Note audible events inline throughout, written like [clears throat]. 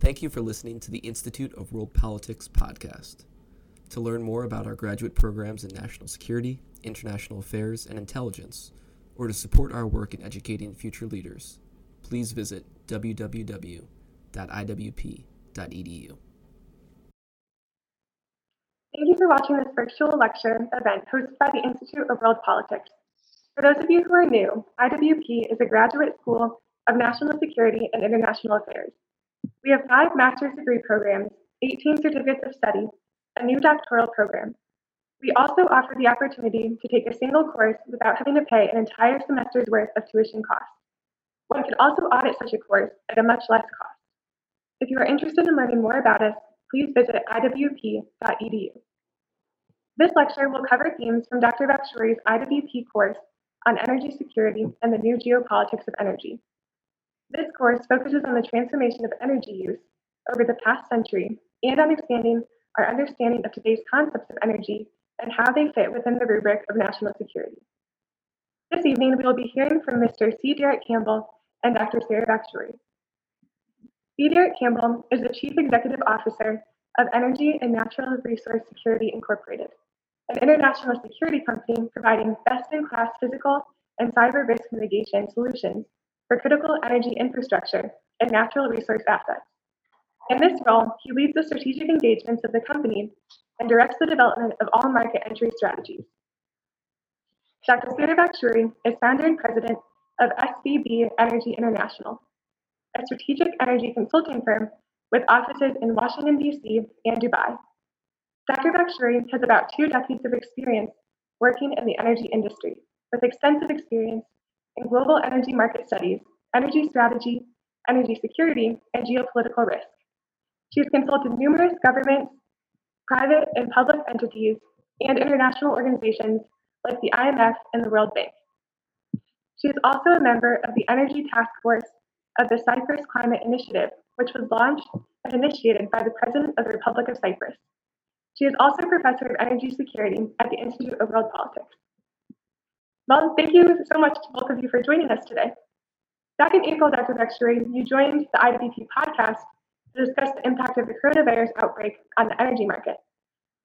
Thank you for listening to the Institute of World Politics podcast. To learn more about our graduate programs in national security, international affairs, and intelligence, or to support our work in educating future leaders, please visit www.iwp.edu. Thank you for watching this virtual lecture event hosted by the Institute of World Politics. For those of you who are new, IWP is a graduate school of national security and international affairs. We have five master's degree programs, 18 certificates of study, a new doctoral program. We also offer the opportunity to take a single course without having to pay an entire semester's worth of tuition costs. One can also audit such a course at a much less cost. If you are interested in learning more about us, please visit iwp.edu. This lecture will cover themes from Dr. Vakhshouri's IWP course on energy security and the new geopolitics of energy. This course focuses on the transformation of energy use over the past century and on expanding our understanding of today's concepts of energy and how they fit within the rubric of national security. This evening, we will be hearing from Mr. C. Derek Campbell and Dr. Sara Vakhshouri. C. Derek Campbell is the Chief Executive Officer of Energy and Natural Resource Security Incorporated, an international security company providing best-in-class physical and cyber risk mitigation solutions for critical energy infrastructure and natural resource assets. In this role, he leads the strategic engagements of the company and directs the development of all market entry strategies. Dr. Sudha Vakhshouri is founder and president of SVB Energy International, a strategic energy consulting firm with offices in Washington, D.C. and Dubai. Dr. Vakhshouri has about two decades of experience working in the energy industry, with extensive experience in global energy market studies, energy strategy, energy security, and geopolitical risk. She has consulted numerous governments, private and public entities, and international organizations like the IMF and the World Bank. She is also a member of the Energy Task Force of the Cyprus Climate Initiative, which was launched and initiated by the President of the Republic of Cyprus. She is also a professor of energy security at the Institute of World Politics. Well, thank you so much to both of you for joining us today. Back in April, Dr. Vakhshouri, you joined the IWP podcast to discuss the impact of the coronavirus outbreak on the energy market.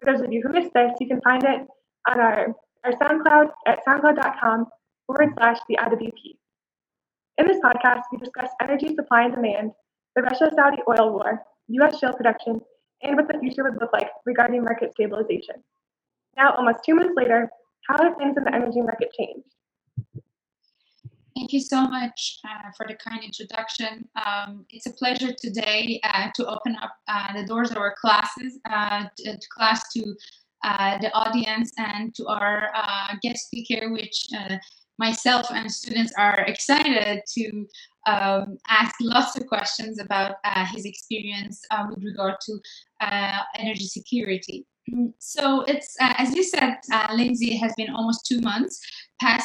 For those of you who missed this, you can find it on our, our SoundCloud at soundcloud.com forward slash the IWP. In this podcast, we discuss energy supply and demand, the Russia Saudi oil war, U.S. shale production, and what the future would look like regarding market stabilization. Now, almost two months later, how have things in the energy market changed? Thank you so much uh, for the kind introduction. Um, it's a pleasure today uh, to open up uh, the doors of our classes, uh, to, to, class to uh, the audience and to our uh, guest speaker, which myself and students are excited to um, ask lots of questions about his experience with regard to energy security. So it's, uh, as you said, uh, Lindsay, it has been almost two months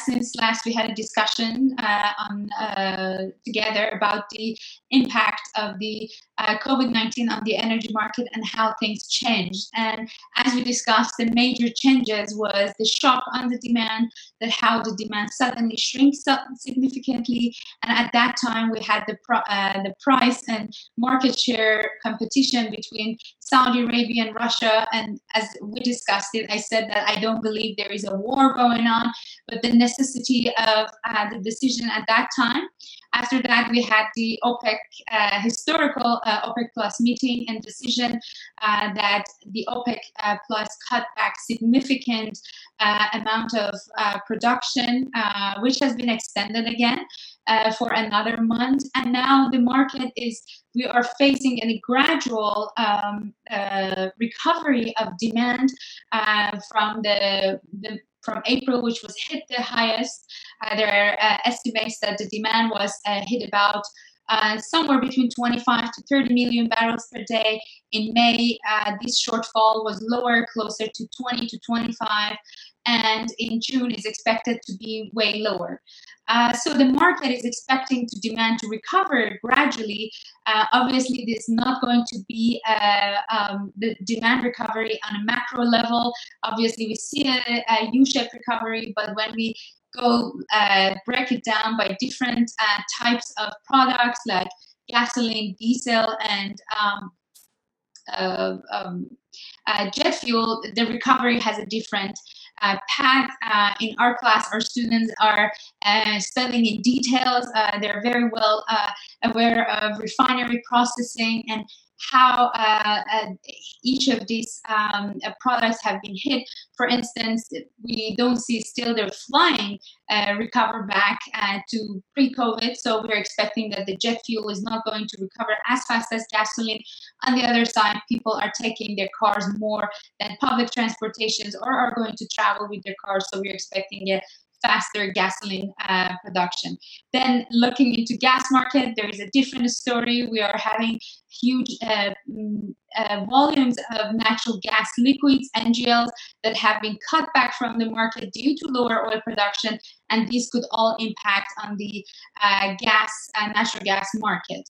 since last we had a discussion uh, on uh, together about the impact of the uh, COVID-19 on the energy market and how things changed. And as we discussed, the major changes was the shock on the demand, that how the demand suddenly shrinks significantly. And at that time, we had the, uh, the price and market share competition between Saudi Arabia and Russia. And as we discussed it, I said that I don't believe there is a war going on, but the necessity of uh, the decision at that time after that, we had the OPEC uh, historical uh, OPEC Plus meeting and decision uh, that the OPEC uh, Plus cut back significant uh, amount of production, which has been extended again for another month. And now the market is, we are facing a gradual um, recovery of demand from the, the from April, which was hit the highest. Uh, there are uh, estimates that the demand was uh, hit about uh, somewhere between 25 to 30 million barrels per day. In May, uh, this shortfall was lower, closer to 20 to 25, and in June is expected to be way lower. Uh, so the market is expecting to demand to recover gradually. Uh, obviously, this is not going to be uh, um, the demand recovery on a macro level. Obviously, we see a a U-shaped recovery, but when we go uh, break it down by different types of products like gasoline, diesel, and um, um, jet fuel, the recovery has a different uh, path. Uh, in our class, our students are uh, studying in details. Uh, they're very well aware of refinery processing and how uh, uh, each of these um, uh, products have been hit. For instance, we don't see still their flying uh, recover back uh, to pre-COVID, so we're expecting that the jet fuel is not going to recover as fast as gasoline. On the other side, people are taking their cars more than public transportations or are going to travel with their cars, so we're expecting a faster gasoline uh, production. Then looking into gas market, there is a different story. We are having huge uh, mm, uh, volumes of natural gas liquids, NGLs, that have been cut back from the market due to lower oil production, and these could all impact on the uh, gas, uh, natural gas market.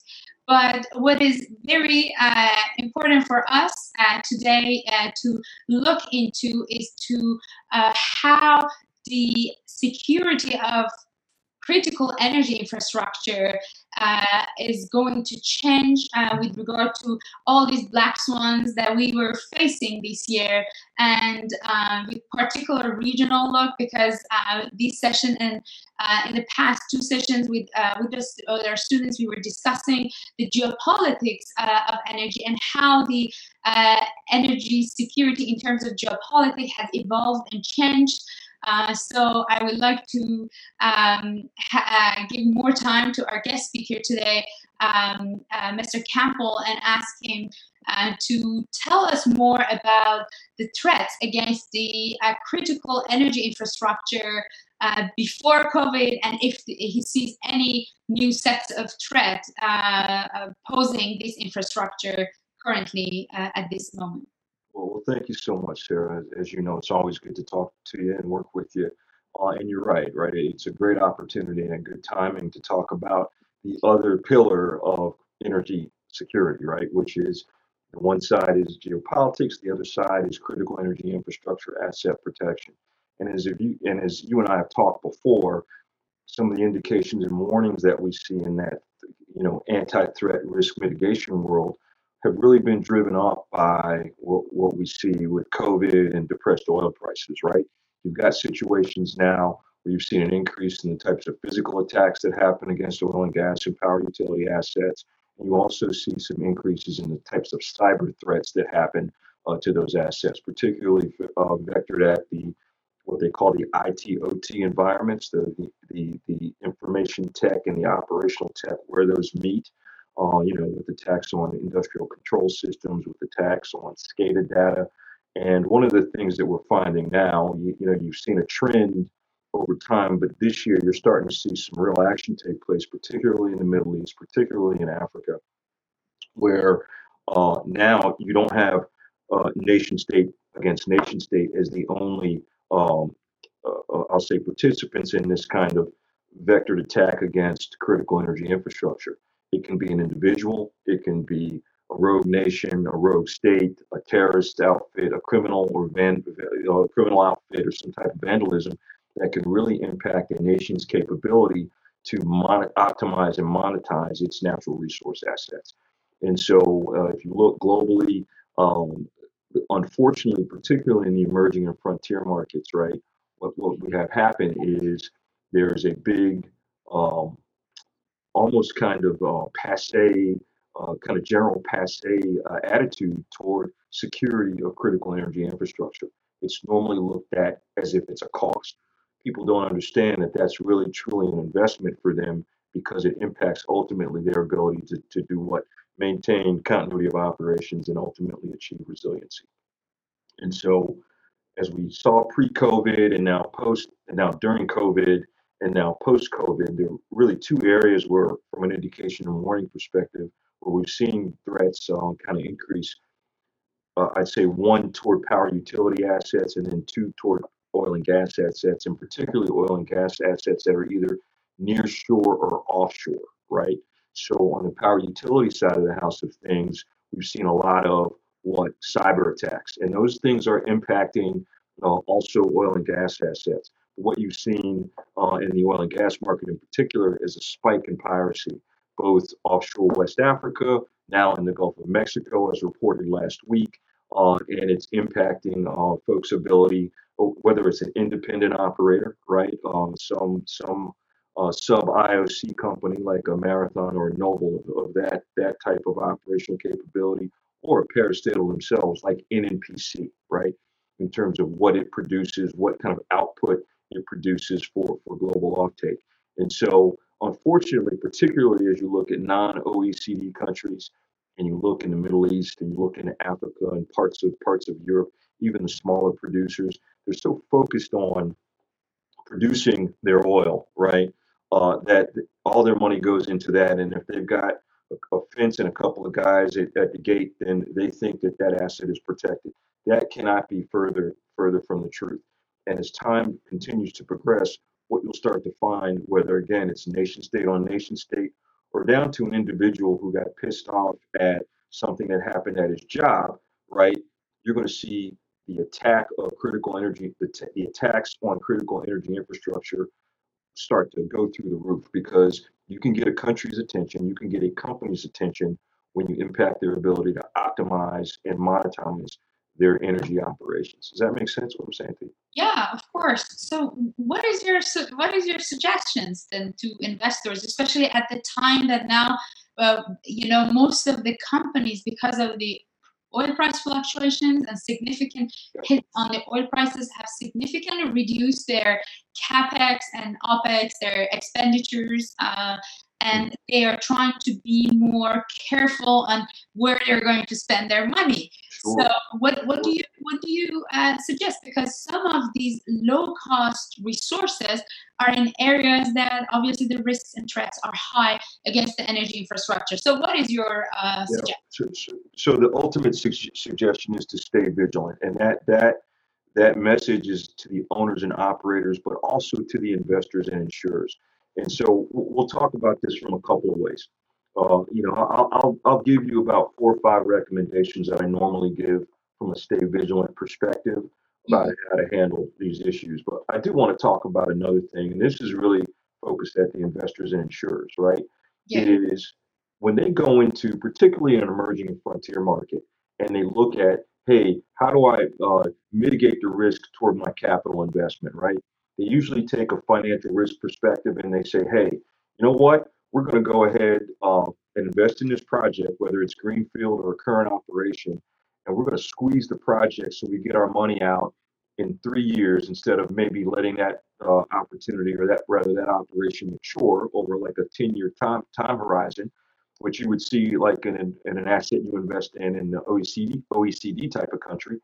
But what is very uh, important for us uh, today uh, to look into is to uh, how the security of critical energy infrastructure uh, is going to change uh, with regard to all these black swans that we were facing this year and uh, with particular regional look because uh, this session and uh, in the past two sessions with uh, with, our students we were discussing the geopolitics of energy and how the energy security in terms of geopolitics has evolved and changed uh, so I would like to um, ha- uh, give more time to our guest speaker today, um, uh, Mr. Campbell, and ask him uh, to tell us more about the threats against the uh, critical energy infrastructure uh, before COVID, and if he sees any new sets of threats posing this infrastructure currently at this moment. Well, thank you so much, Sara. As, as, you know, it's always good to talk to you and work with you. Uh, and you're right, right? It's a great opportunity and a good timing to talk about the other pillar of energy security, right? Which is one side is geopolitics, the other side is critical energy infrastructure asset protection. And as you and as you and I have talked before, some of the indications and warnings that we see in that, you know, anti-threat risk mitigation world have really been driven up by what, what we see with COVID and depressed oil prices, right? You've got situations now where you've seen an increase in the types of physical attacks that happen against oil and gas and power utility assets. You also see some increases in the types of cyber threats that happen uh, to those assets, particularly uh, vectored at the what they call the ITOT environments, the, the, the, the information tech and the operational tech, where those meet uh, you know, with the tax on industrial control systems, with the tax on SCADA data. And one of the things that we're finding now, you, you know, you've seen a trend over time, but this year you're starting to see some real action take place, particularly in the Middle East, particularly in Africa, where uh, now you don't have uh, nation state against nation state as the only, um, uh, uh I'll say, participants in this kind of vectored attack against critical energy infrastructure. It can be an individual, it can be a rogue nation, a rogue state, a terrorist outfit, a criminal or van, a criminal outfit, or some type of vandalism that can really impact a nation's capability to mon- optimize and monetize its natural resource assets. And so, uh, if you look globally, um, unfortunately, particularly in the emerging and frontier markets, right, what, what we have happen is there's a big um, almost kind of uh, passe, uh, kind of general passe uh, attitude toward security of critical energy infrastructure. It's normally looked at as if it's a cost. People don't understand that that's really truly an investment for them because it impacts ultimately their ability to, to do what? Maintain continuity of operations and ultimately achieve resiliency. And so, as we saw pre COVID and now post, and now during COVID, and now post-COVID, there are really two areas where, from an indication and warning perspective, where we've seen threats uh, kind of increase. Uh, I'd say one toward power utility assets, and then two toward oil and gas assets, and particularly oil and gas assets that are either near shore or offshore, right? So on the power utility side of the house of things, we've seen a lot of what cyber attacks, and those things are impacting uh, also oil and gas assets what you've seen uh, in the oil and gas market in particular is a spike in piracy. both offshore West Africa, now in the Gulf of Mexico, as reported last week, uh, and it's impacting uh, folks' ability, uh, whether it's an independent operator, right? Um, some some uh, sub IOC company like a Marathon or a Noble of, of, that that type of operational capability, or a parastatal themselves like NNPC, right? In terms of what it produces, what kind of output it produces for for global offtake, and so unfortunately, particularly as you look at non-OECD countries and you look in the Middle East and you look in Africa and parts of parts of Europe, even the smaller producers, they're so focused on producing their oil, right? Uh, that all their money goes into that, and if they've got a, a fence and a couple of guys at, at, the gate, then they think that that asset is protected. That cannot be further further from the truth. And as time continues to progress, what you'll start to find, whether again it's nation state on nation state or down to an individual who got pissed off at something that happened at his job, right? You're going to see the attack of critical energy, the, t- the attacks on critical energy infrastructure start to go through the roof because you can get a country's attention, you can get a company's attention when you impact their ability to optimize and monetize their energy operations. Does that make sense? What I'm saying to you? Yeah, of course. So, what is your what is your suggestions then to investors, especially at the time that now, uh, you know, most of the companies because of the oil price fluctuations and significant hits on the oil prices have significantly reduced their capex and opex, their expenditures. Uh, and they are trying to be more careful on where they're going to spend their money. Sure. So, what, what do you what do you uh, suggest? Because some of these low cost resources are in areas that obviously the risks and threats are high against the energy infrastructure. So, what is your uh, yeah. suggestion? So, so, the ultimate su- suggestion is to stay vigilant, and that that that message is to the owners and operators, but also to the investors and insurers. And so we'll talk about this from a couple of ways. Uh, you know, I'll, I'll, I'll give you about four or five recommendations that I normally give from a stay vigilant perspective about how to handle these issues. But I do want to talk about another thing, and this is really focused at the investors and insurers, right? Yeah. It is when they go into, particularly an emerging frontier market, and they look at, hey, how do I uh, mitigate the risk toward my capital investment, right? They usually take a financial risk perspective and they say, hey, you know what? We're going to go ahead uh, and invest in this project, whether it's greenfield or a current operation, and we're going to squeeze the project so we get our money out in three years instead of maybe letting that uh, opportunity or that rather that operation mature over like a 10 year time time horizon which you would see like in an, in an asset you invest in in the OECD OECD type of country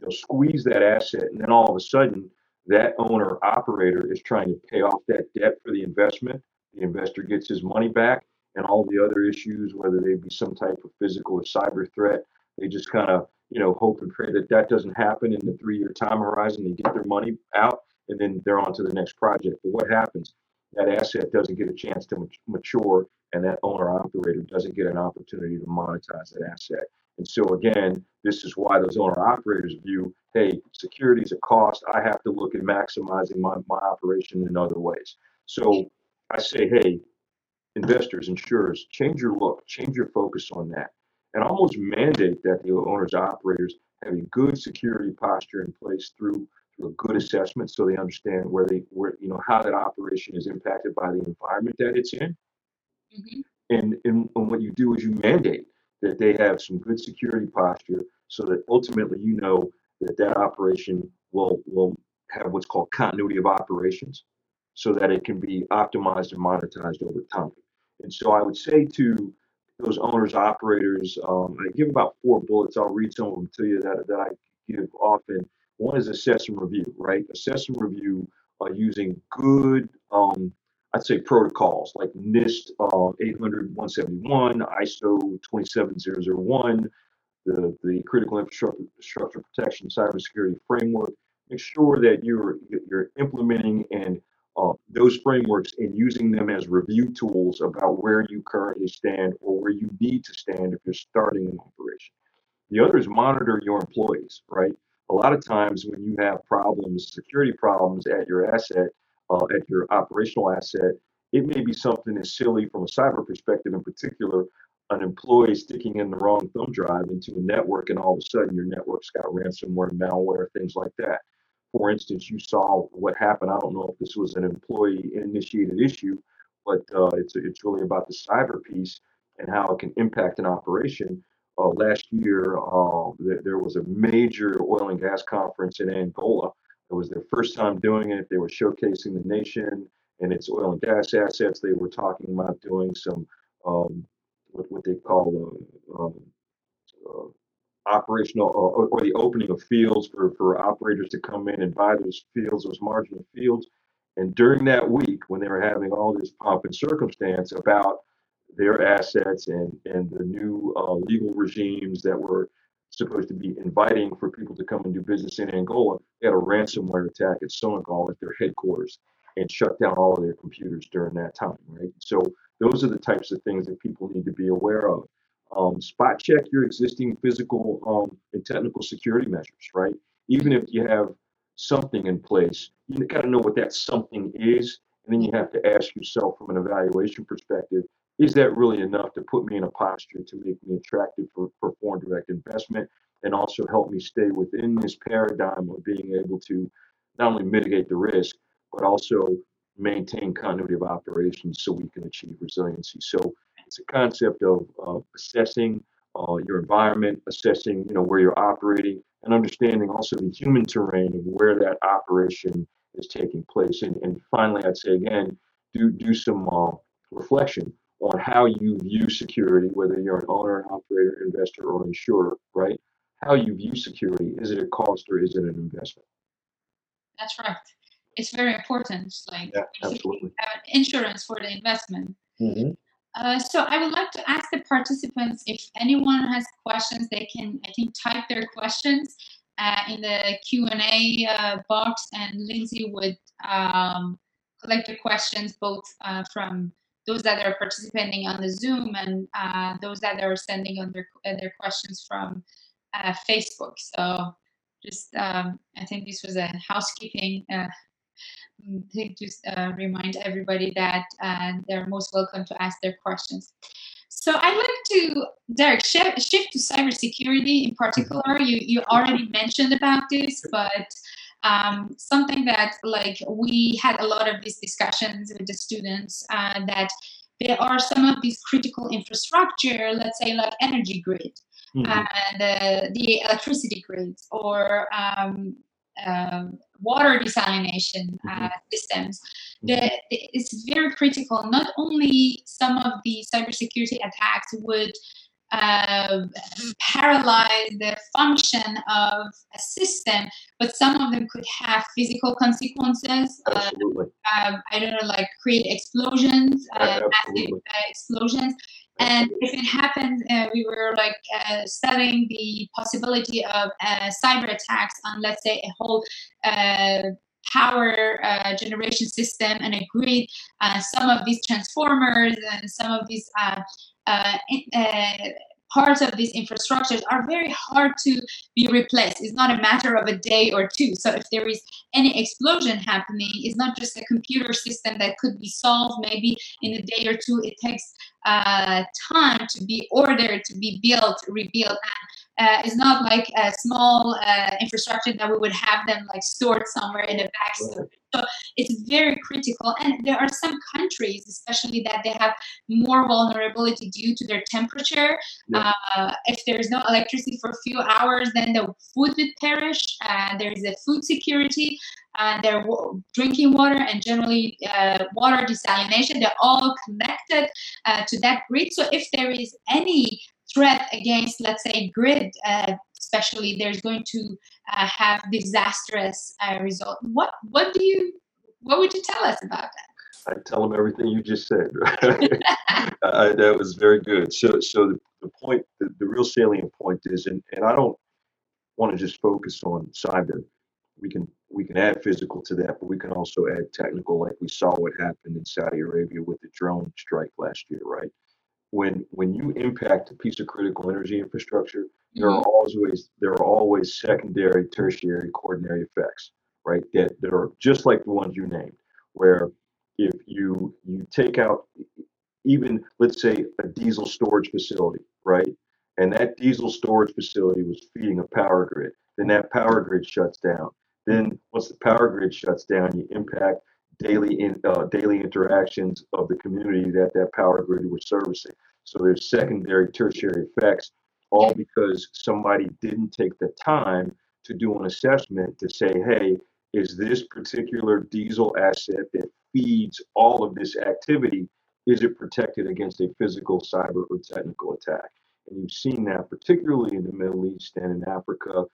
they'll squeeze that asset and then all of a sudden that owner operator is trying to pay off that debt for the investment. The investor gets his money back, and all the other issues, whether they be some type of physical or cyber threat, they just kind of you know hope and pray that that doesn't happen in the three-year time horizon. They get their money out, and then they're on to the next project. But what happens? That asset doesn't get a chance to mature, and that owner operator doesn't get an opportunity to monetize that asset. And so again, this is why those owner operators view, hey, security is a cost. I have to look at maximizing my, my operation in other ways. So I say, hey, investors, insurers, change your look, change your focus on that, and almost mandate that the owners operators have a good security posture in place through through a good assessment so they understand where they where you know how that operation is impacted by the environment that it's in. Mm-hmm. And, and and what you do is you mandate that they have some good security posture so that ultimately you know that that operation will will have what's called continuity of operations so that it can be optimized and monetized over time. And so I would say to those owners, operators, um, I give about four bullets. I'll read some of them to you that, that I give often. One is assess and review, right? Assess and review uh, using good um, I'd say protocols like NIST uh, 800 171, ISO 27001, the, the critical infrastructure protection cybersecurity framework. Make sure that you're you're implementing and uh, those frameworks and using them as review tools about where you currently stand or where you need to stand if you're starting an operation. The other is monitor your employees, right? A lot of times when you have problems, security problems at your asset, uh, at your operational asset, it may be something as silly from a cyber perspective in particular, an employee sticking in the wrong thumb drive into a network and all of a sudden your network's got ransomware, malware, things like that. For instance, you saw what happened. I don't know if this was an employee initiated issue, but uh, it's, it's really about the cyber piece and how it can impact an operation. Uh, last year, uh, there, there was a major oil and gas conference in Angola. It was their first time doing it. They were showcasing the nation and its oil and gas assets. They were talking about doing some um, what, what they call uh, um, uh, operational uh, or, or the opening of fields for, for operators to come in and buy those fields, those marginal fields. And during that week, when they were having all this pomp and circumstance about their assets and, and the new uh, legal regimes that were supposed to be inviting for people to come and do business in Angola, they had a ransomware attack at Sonangol at their headquarters and shut down all of their computers during that time, right? So those are the types of things that people need to be aware of. Um, spot check your existing physical um, and technical security measures, right? Even if you have something in place, you got to know what that something is. And then you have to ask yourself from an evaluation perspective, is that really enough to put me in a posture to make me attractive for, for foreign direct investment and also help me stay within this paradigm of being able to not only mitigate the risk, but also maintain continuity of operations so we can achieve resiliency. So it's a concept of, of assessing uh, your environment, assessing you know where you're operating, and understanding also the human terrain of where that operation is taking place. And, and finally, I'd say again, do do some uh, reflection on how you view security, whether you're an owner, an operator, investor, or insurer, right? How you view security. Is it a cost or is it an investment? That's right it's very important. Like yeah, absolutely. insurance for the investment. Mm-hmm. Uh, so I would like to ask the participants if anyone has questions, they can I think type their questions uh, in the Q and A uh, box, and Lindsay would um, collect the questions both uh, from those that are participating on the Zoom and uh, those that are sending on their their questions from uh, Facebook. So just um, I think this was a housekeeping just uh, remind everybody that uh, they're most welcome to ask their questions. So I'd like to, Derek, shift, shift to cybersecurity in particular. You, you already mentioned about this, but um, something that like we had a lot of these discussions with the students uh, that there are some of these critical infrastructure, let's say like energy grid, mm-hmm. and uh, the electricity grids, or um, um, water desalination uh, mm-hmm. systems. Mm-hmm. The, the, it's very critical. Not only some of the cybersecurity attacks would uh, paralyze the function of a system, but some of them could have physical consequences. Uh. Uh, I don't know, like create explosions, uh, massive uh, explosions. And if it happens, uh, we were like uh, studying the possibility of uh, cyber attacks on, let's say, a whole uh, power uh, generation system and a grid. Uh, some of these transformers and some of these parts of these infrastructures are very hard to be replaced. It's not a matter of a day or two. So if there is any explosion happening, it's not just a computer system that could be solved maybe in a day or two. It takes uh, time to be ordered, to be built, rebuilt. Uh, it's not like a small uh, infrastructure that we would have them like stored somewhere in a back So it's very critical. And there are some countries, especially that they have more vulnerability due to their temperature. Yeah. Uh, if there's no electricity for a few hours, then the food would perish. Uh, there is a food security uh, their w- drinking water and generally uh, water desalination. They're all connected uh, to that grid. So if there is any threat against, let's say, grid, uh, especially, there's going to uh, have disastrous uh, result. What what do you what would you tell us about that? I tell them everything you just said. [laughs] I, that was very good. So, so the, the point, the, the real salient point is, and, and I don't want to just focus on cyber. We can we can add physical to that, but we can also add technical, like we saw what happened in Saudi Arabia with the drone strike last year, right? When when you impact a piece of critical energy infrastructure. There are mm-hmm. always there are always secondary, tertiary, quaternary effects, right? That that are just like the ones you named, where if you you take out even let's say a diesel storage facility, right? And that diesel storage facility was feeding a power grid. Then that power grid shuts down. Then once the power grid shuts down, you impact daily in uh, daily interactions of the community that that power grid was servicing. So there's secondary, tertiary effects, all because somebody didn't take the time to do an assessment to say, hey, is this particular diesel asset that feeds all of this activity, is it protected against a physical, cyber, or technical attack? And you've seen that particularly in the Middle East and in Africa,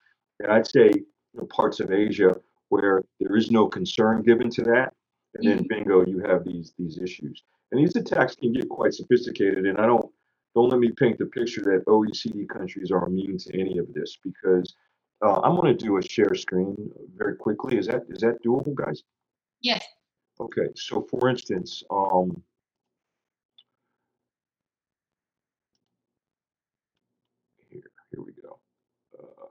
and I'd say you know, parts of Asia where there is no concern given to that. And then mm-hmm. bingo, you have these these issues. And these attacks can get quite sophisticated. And I don't don't let me paint the picture that OECD countries are immune to any of this because uh, I'm going to do a share screen very quickly. Is that is that doable, guys? Yes. Okay. So for instance, um, here here we go. Uh,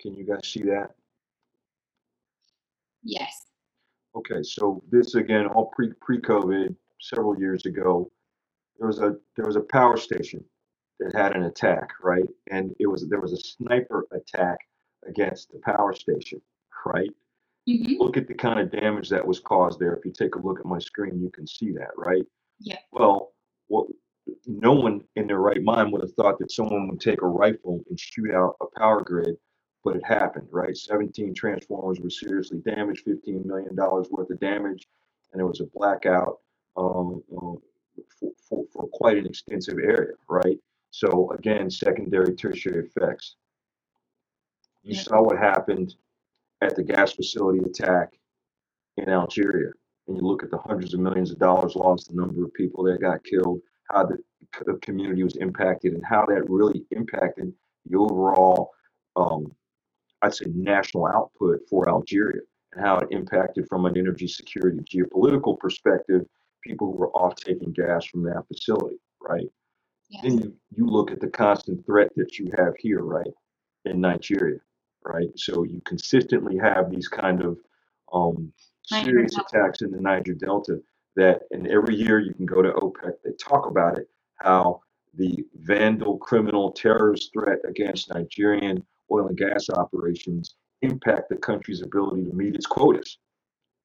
can you guys see that? Yes. Okay. So this again, all pre pre COVID, several years ago, there was a there was a power station that had an attack, right? And it was there was a sniper attack against the power station, right? hmm Look at the kind of damage that was caused there. If you take a look at my screen, you can see that, right? Yeah. Well, what no one in their right mind would have thought that someone would take a rifle and shoot out a power grid, but it happened, right? 17 transformers were seriously damaged, 15 million dollars worth of damage, and it was a blackout um, um, for, for, for quite an extensive area, right? So again, secondary, tertiary effects. You Yeah. saw what happened at the gas facility attack in Algeria, and you look at the hundreds of millions of dollars lost, the number of people that got killed, how the community was impacted, and how that really impacted the overall, um, I'd say, national output for Algeria, and how it impacted from an energy security geopolitical perspective, people who were off taking gas from that facility, right? Yes. Then you, you look at the constant threat that you have here, right, in Nigeria, right? So you consistently have these kind of um, serious attacks in the Niger Delta that, and every year you can go to OPEC, they talk about it, how the vandal criminal terrorist threat against Nigerian oil and gas operations impact the country's ability to meet its quotas,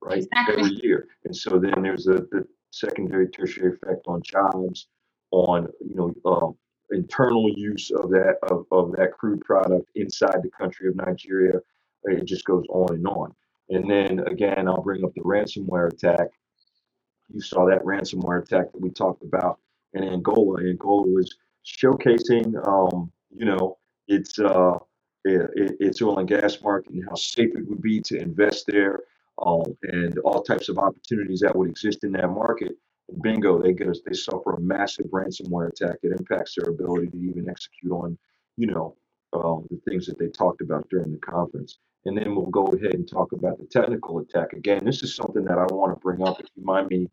right? Exactly. Every year. And so then there's a, the secondary, tertiary effect on jobs, on, you know, um, internal use of that of, of that crude product inside the country of Nigeria. It just goes on and on. And then again, I'll bring up the ransomware attack. You saw that ransomware attack that we talked about in Angola. Angola was showcasing, um, you know, its uh, i- i- its oil and gas market and how safe it would be to invest there, um, and all types of opportunities that would exist in that market. And bingo, they get they suffer a massive ransomware attack that impacts their ability to even execute on, you know, um, the things that they talked about during the conference. And then we'll go ahead and talk about the technical attack. Again, this is something that I want to bring up, if you mind me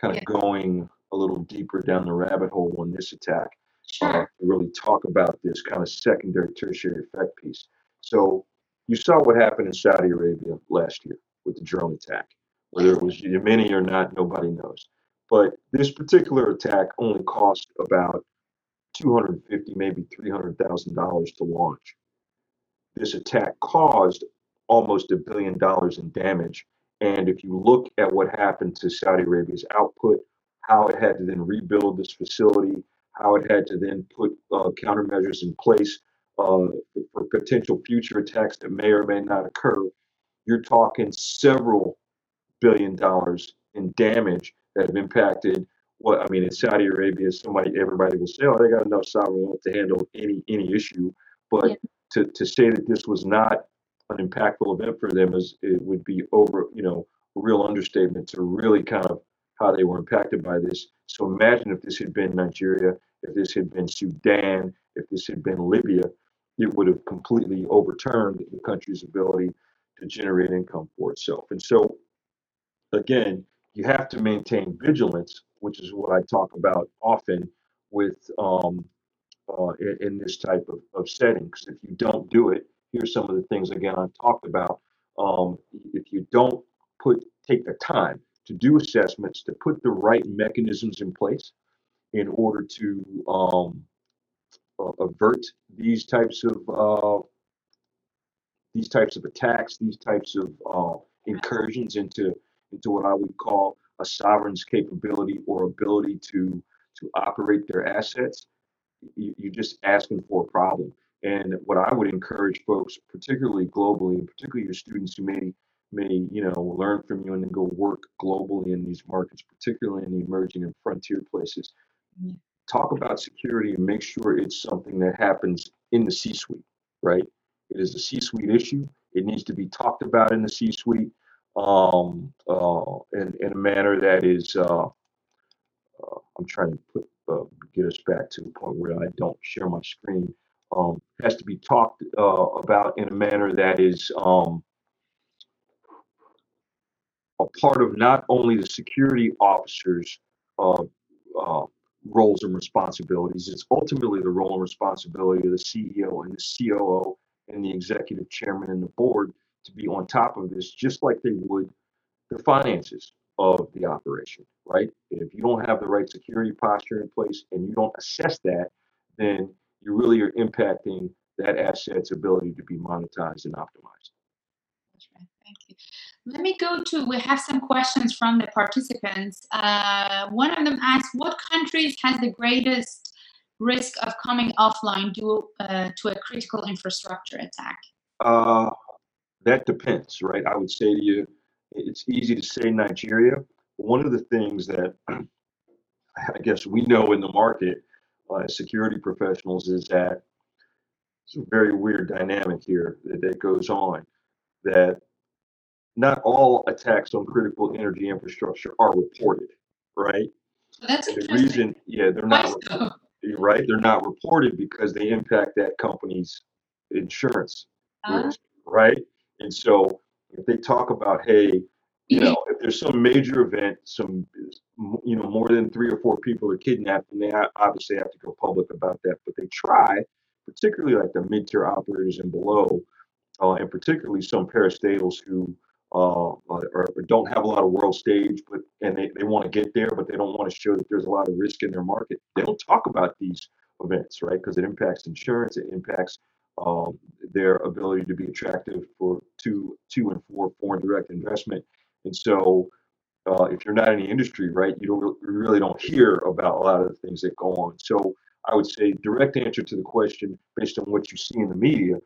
kind of Yeah. going a little deeper down the rabbit hole on this attack uh, Sure. to really talk about this kind of secondary, tertiary effect piece. So you saw what happened in Saudi Arabia last year with the drone attack. Whether it was Yemeni or not, nobody knows. But this particular attack only cost about 250, maybe $300,000 to launch. This attack caused almost a billion dollars in damage. And if you look at what happened to Saudi Arabia's output, how it had to then rebuild this facility, how it had to then put uh, countermeasures in place uh, for potential future attacks that may or may not occur, you're talking several billion dollars in damage that have impacted what I mean in Saudi Arabia, somebody everybody will say, oh, they got enough sovereign wealth to handle any any issue. But Yeah. to, to say that this was not an impactful event for them is it would be over, you know, a real understatement to really kind of how they were impacted by this. So imagine if this had been Nigeria, if this had been Sudan, if this had been Libya, it would have completely overturned the country's ability to generate income for itself. And so again, you have to maintain vigilance, which is what I talk about often with um, uh, in, in this type of, of setting. Because if you don't do it, here's some of the things again I've talked about um, if you don't put take the time to do assessments, to put the right mechanisms in place in order to um, avert these types of uh, these types of attacks, these types of uh, incursions into into what I would call a sovereign's capability or ability to to operate their assets, you, you're just asking for a problem. And what I would encourage folks, particularly globally, and particularly your students who may may you know learn from you and then go work globally in these markets, particularly in the emerging and frontier places. Talk about security and make sure it's something that happens in the C-suite, right? It is a C-suite issue. It needs to be talked about in the C-suite um, uh, in, in a manner that is. Uh, uh, I'm trying to put uh, get us back to the point where I don't share my screen. Um, has to be talked uh, about in a manner that is um, a part of not only the security officers' uh, roles and responsibilities. It's ultimately the role and responsibility of the CEO and the COO and the executive chairman and the board to be on top of this, just like they would the finances of the operation, right? If you don't have the right security posture in place and you don't assess that, then you really are impacting that asset's ability to be monetized and optimized. That's right. Thank you. Let me go to, we have some questions from the participants. Uh, one of them asks, what countries has the greatest risk of coming offline due uh, to a critical infrastructure attack? Uh, that depends, right? I would say to you, it's easy to say Nigeria. One of the things that [clears throat] I guess we know in the market uh, as security professionals is that it's a very weird dynamic here that, that goes on. That not all attacks on critical energy infrastructure are reported, right? That's the reason, yeah, they're not right. They're not reported because they impact that company's insurance uh-huh. risk, right? And so if they talk about, hey, you know, if there's some major event, some, you know, more than three or four people are kidnapped, and they obviously have to go public about that. But they try, particularly like the mid-tier operators and below, uh, and particularly some parastatals who uh, or, or, don't have a lot of world stage, but and they, they want to get there, but they don't want to show that there's a lot of risk in their market. They don't talk about these events, right? Because it impacts insurance, it impacts um, their ability to be attractive for two, two and four foreign direct investment. And so, uh, if you're not in the industry, right, you don't you really don't hear about a lot of the things that go on. So, I would say direct answer to the question based on what you see in the media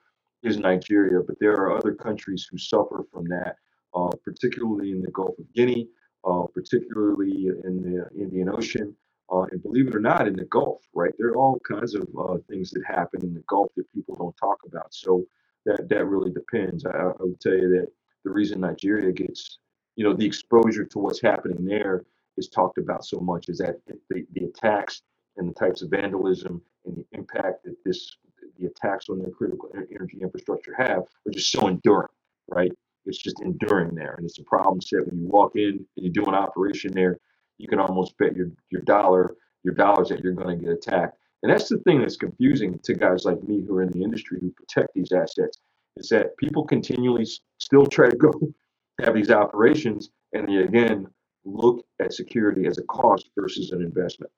is Nigeria, but there are other countries who suffer from that, uh, particularly in the Gulf of Guinea, uh, particularly in the Indian Ocean, uh, and believe it or not, in the Gulf, right? There are all kinds of uh, things that happen in the Gulf that people don't talk about. So that that really depends. I, I would tell you that the reason Nigeria gets, you know, the exposure to what's happening there is talked about so much is that the, the attacks and the types of vandalism and the impact that this the attacks on their critical energy infrastructure have are just so enduring, right? It's just enduring there, and it's a problem set when you walk in and you do an operation there you can almost bet your your dollar your dollars that you're going to get attacked. And that's the thing that's confusing to guys like me who are in the industry who protect these assets is that people continually still try to go [laughs] have these operations and they again look at security as a cost versus an investment.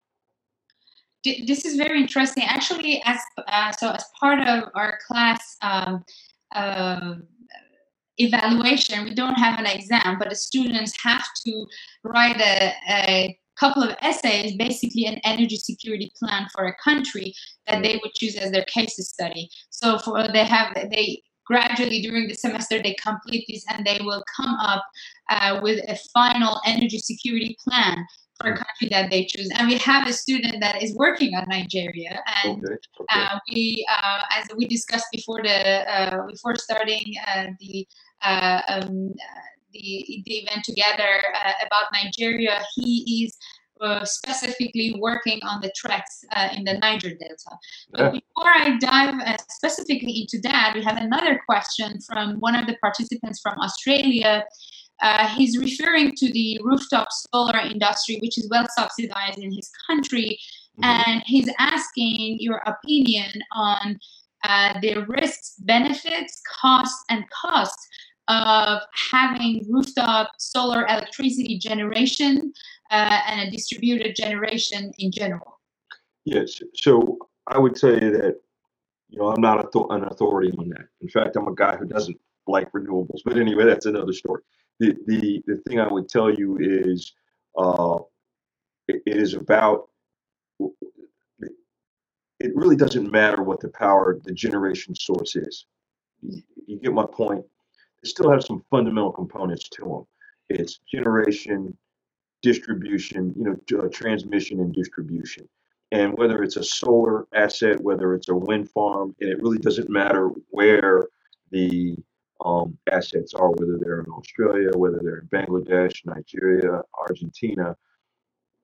This is very interesting. Actually, as uh, so as part of our class. Um, uh, evaluation. We don't have an exam, but the students have to write a, a couple of essays, basically an energy security plan for a country that they would choose as their case study. So for they have they gradually during the semester they complete this and they will come up uh, with a final energy security plan for a country that they choose. And we have a student that is working on Nigeria, and okay, okay. Uh, we, uh, as we discussed before the uh, before starting uh, the um, the, the event together uh, about Nigeria, he is uh, specifically working on the tracks uh, in the Niger Delta. But yeah. before I dive uh, specifically into that, we have another question from one of the participants from Australia. Uh, he's referring to the rooftop solar industry, which is well subsidized in his country, mm-hmm. and he's asking your opinion on the risks, benefits, costs, and costs of having rooftop solar electricity generation uh, and a distributed generation in general? Yes. So I would say that, you know, I'm not an authority on that. In fact, I'm a guy who doesn't like renewables. But anyway, that's another story. The the the thing I would tell you is, uh, it, it is about. It really doesn't matter what the power, the generation source is. You, you get my point. Still have some fundamental components to them. It's generation, distribution, you know, uh, transmission and distribution. And whether it's a solar asset, whether it's a wind farm, and it really doesn't matter where the um, assets are, whether they're in Australia, whether they're in Bangladesh, Nigeria, Argentina.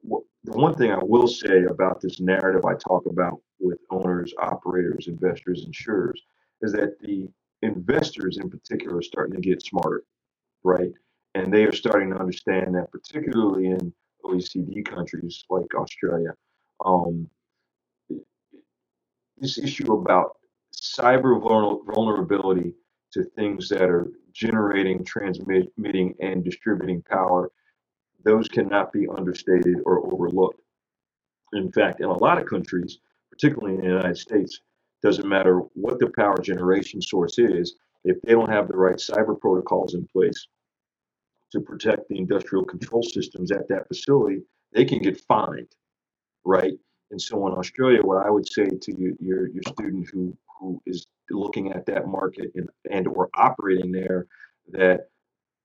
The one thing I will say about this narrative I talk about with owners, operators, investors, insurers is that the investors in particular are starting to get smarter, right? And they are starting to understand that, particularly in OECD countries like Australia, um, this issue about cyber vulnerability to things that are generating, transmitting, and distributing power, those cannot be understated or overlooked. In fact, in a lot of countries, particularly in the United States, doesn't matter what the power generation source is, if they don't have the right cyber protocols in place to protect the industrial control systems at that facility, they can get fined, right? And so in Australia, what I would say to you, your your student who who is looking at that market and, and or operating there, that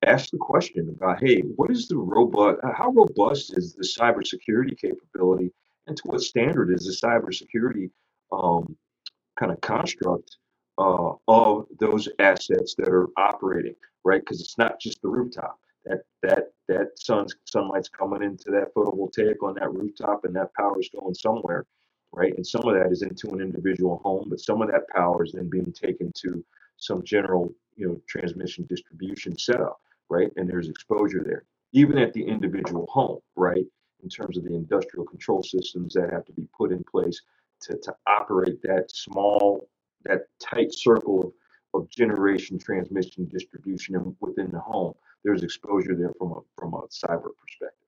ask the question about, hey, what is the robust, how robust is the cybersecurity capability, and to what standard is the cybersecurity um, kind of construct uh, of those assets that are operating, right? Because it's not just the rooftop. That that that sun's sunlight's coming into that photovoltaic on that rooftop, and that power is going somewhere right? And some of that is into an individual home, but some of that power is then being taken to some general, you know, transmission distribution setup, right? And there's exposure there, even at the individual home, right? In terms of the industrial control systems that have to be put in place to, to operate that small, that tight circle of, of generation, transmission, distribution within the home. There's exposure there from a from a cyber perspective.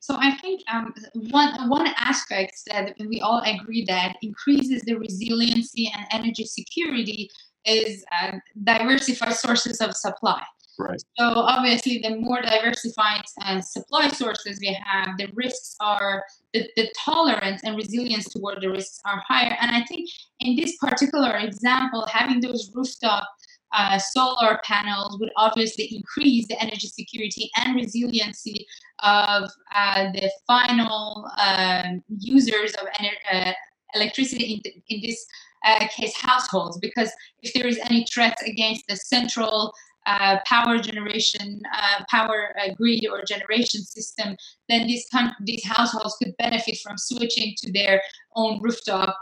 So I think um, one one aspect that we all agree that increases the resiliency and energy security is uh, diversified sources of supply. Right. So obviously, the more diversified uh, supply sources we have, the risks are the, the tolerance and resilience toward the risks are higher. And I think in this particular example, having those rooftop uh, solar panels would obviously increase the energy security and resiliency of uh, the final uh, users of ener- uh, electricity in, in this uh, case households because if there is any threat against the central uh, power generation, uh, power uh, grid or generation system, then these con- these households could benefit from switching to their own rooftop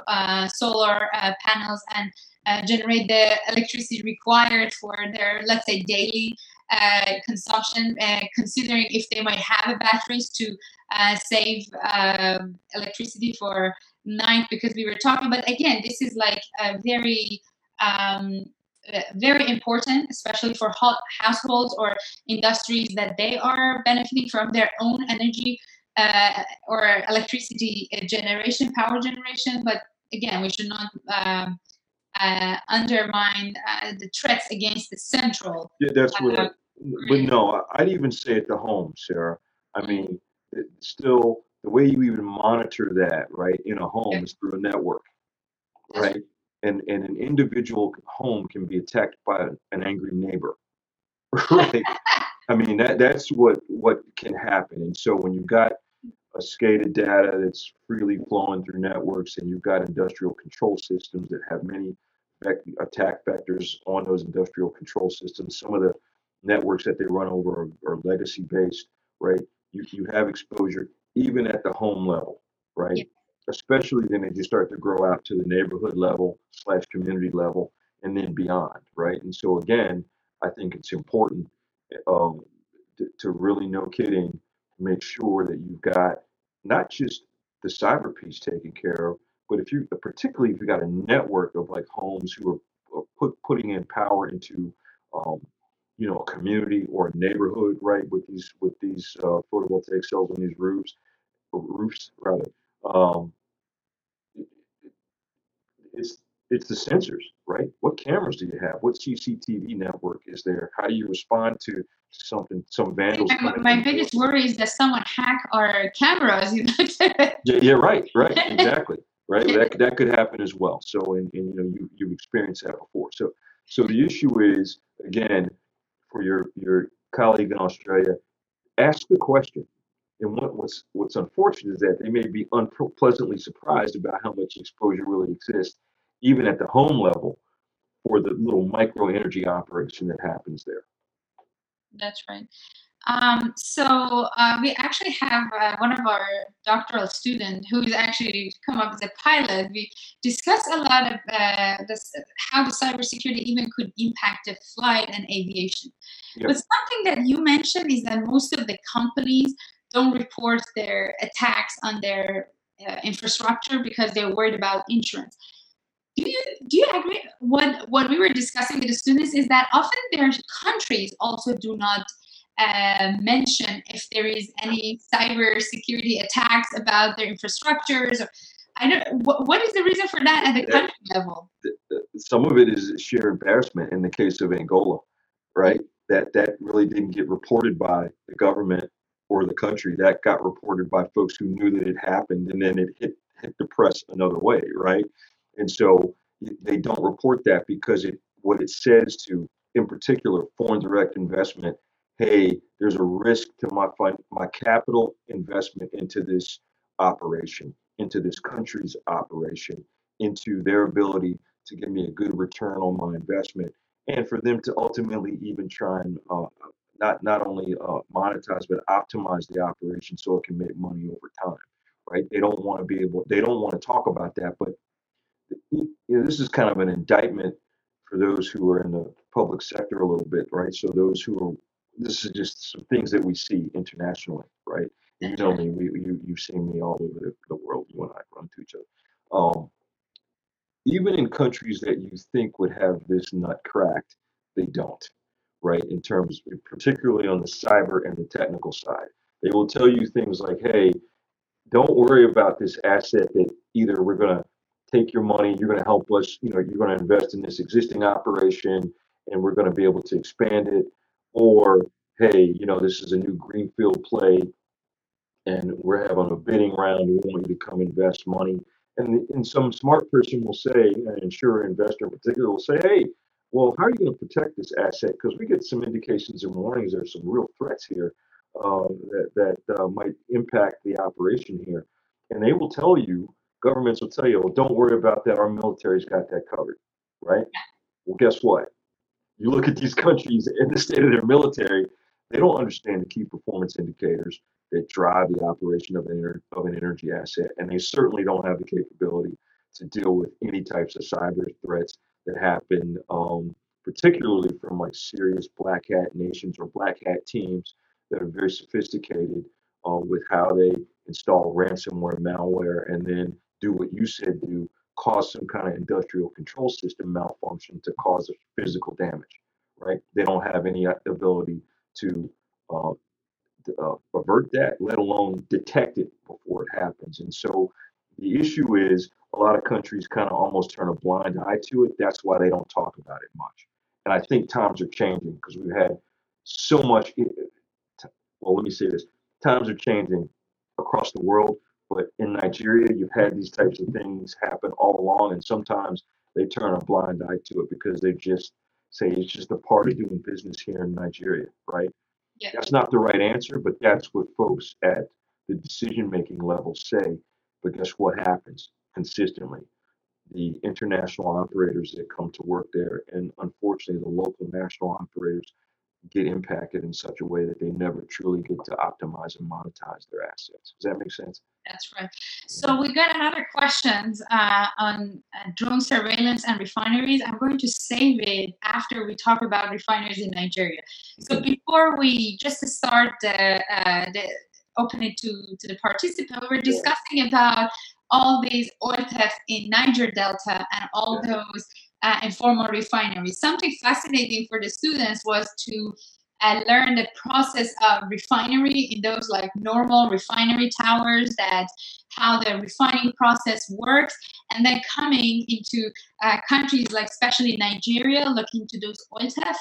solar panels and uh, generate the electricity required for their, let's say, daily uh, consumption, uh, considering if they might have a batteries to uh, save um, electricity for night, because we were talking, but again, this is like a very um, uh, very important, especially for households or industries that they are benefiting from their own energy uh, or electricity generation, power generation. But again, we should not um, uh, undermine uh, the threats against the central. Yeah, that's what. Uh, but no, I'd even say at the home, Sara. I mean, still the way you even monitor that, right, in a home is through a network, right? And and an individual home can be attacked by an angry neighbor? [laughs] I mean that that's what what can happen. And so when you've got a SCADA data that's freely flowing through networks, and you've got industrial control systems that have many attack vectors on those industrial control systems. Some of the networks that they run over are, are legacy based, right? You, you have exposure even at the home level, right? Yeah. Especially then as you start to grow out to the neighborhood level slash community level and then beyond, right? And so again, I think it's important um, to, to really, no kidding, make sure that you've got not just the cyber piece taken care of, but if you, particularly if you've got a network of like homes who are, are put, putting in power into um, you know, a community or a neighborhood, right, with these with these uh, photovoltaic cells on these roofs, roofs rather. Um, it's it's the sensors, right? What cameras do you have? What CCTV network is there? How do you respond to something, some vandals? My, my biggest worry is that someone hack our cameras. You know. Yeah, yeah, right, right, [laughs] exactly, right. That that could happen as well. So, and, and you know, you you've experienced that before. So, so the issue is again for your your colleague in Australia, ask the question. And what, what's what's unfortunate is that they may be unpleasantly surprised about how much exposure really exists, even at the home level, for the little micro energy operation that happens there. That's right. Um, so uh, we actually have uh, one of our doctoral students who is actually come up as a pilot. We discussed a lot of uh, this, how the cybersecurity even could impact the flight and aviation. Yep. But something that you mentioned is that most of the companies don't report their attacks on their uh, infrastructure because they're worried about insurance. Do you do you agree? What what we were discussing with the students is that often their countries also do not uh, mention if there is any cyber security attacks about their infrastructures. Or, I don't. What, what is the reason for that at the country level? some of it is sheer embarrassment in the case of Angola, right? That that really didn't get reported by the government or the country. That got reported by folks who knew that it happened, and then it hit hit the press another way, right? And so they don't report that because it what it says to, in particular, foreign direct investment. Hey, there's a risk to my my capital investment into this operation, into this country's operation, into their ability to give me a good return on my investment and for them to ultimately even try and uh, not not only uh, monetize but optimize the operation so it can make money over time right? They don't want to be able they don't want to talk about that but you know, this is kind of an indictment for those who are in the public sector a little bit right? So those who are this is just some things that we see internationally right? You know me we, you, you've seen me all over the, the world you and i run to each other. Um, even in countries that you think would have this nut cracked, they don't, right? In terms, particularly on the cyber and the technical side, they will tell you things like, "Hey, don't worry about this asset that either we're going to take your money, you're going to help us, you know, you're going to invest in this existing operation, and we're going to be able to expand it, or hey, you know, this is a new greenfield play, and we're having a bidding round. We want you to come invest money." And, and some smart person will say, an insurer investor in particular will say, hey, well, how are you going to protect this asset? Because we get some indications and warnings there's some real threats here uh, that, that uh, might impact the operation here. And they will tell you, governments will tell you, well, don't worry about that. Our military's got that covered, right? Well, guess what? You look at these [laughs] countries and the state of their military, they don't understand the key performance indicators that drive the operation of an, of an energy asset. And they certainly don't have the capability to deal with any types of cyber threats that happen, um, particularly from like serious black hat nations or black hat teams that are very sophisticated uh, with how they install ransomware malware and then do what you said do cause some kind of industrial control system malfunction to cause physical damage right they don't have any ability to uh, uh, avert that, let alone detect it before it happens. And so the issue is a lot of countries kind of almost turn a blind eye to it. That's why they don't talk about it much. And I think times are changing because we've had so much. Well, let me say this times are changing across the world, but in Nigeria, you've had these types of things happen all along. And sometimes they turn a blind eye to it because they just say it's just a part of doing business here in Nigeria, right? Yeah. That's not the right answer, but that's what folks at the decision making level say. But guess what happens consistently? The international operators that come to work there, and unfortunately, the local national operators get impacted in such a way that they never truly get to optimize and monetize their assets. Does that make sense? That's right. So we got another questions uh, on uh, drone surveillance and refineries. I'm going to save it after we talk about refineries in Nigeria. So before we just start the, uh, the open it to, to the participant, we were discussing about all these oil thefts in Niger Delta and all Yeah. those uh, informal refineries. Something fascinating for the students was to uh, learn the process of refinery in those like normal refinery towers that how the refining process works and then coming into uh, countries like especially nigeria looking to those oil theft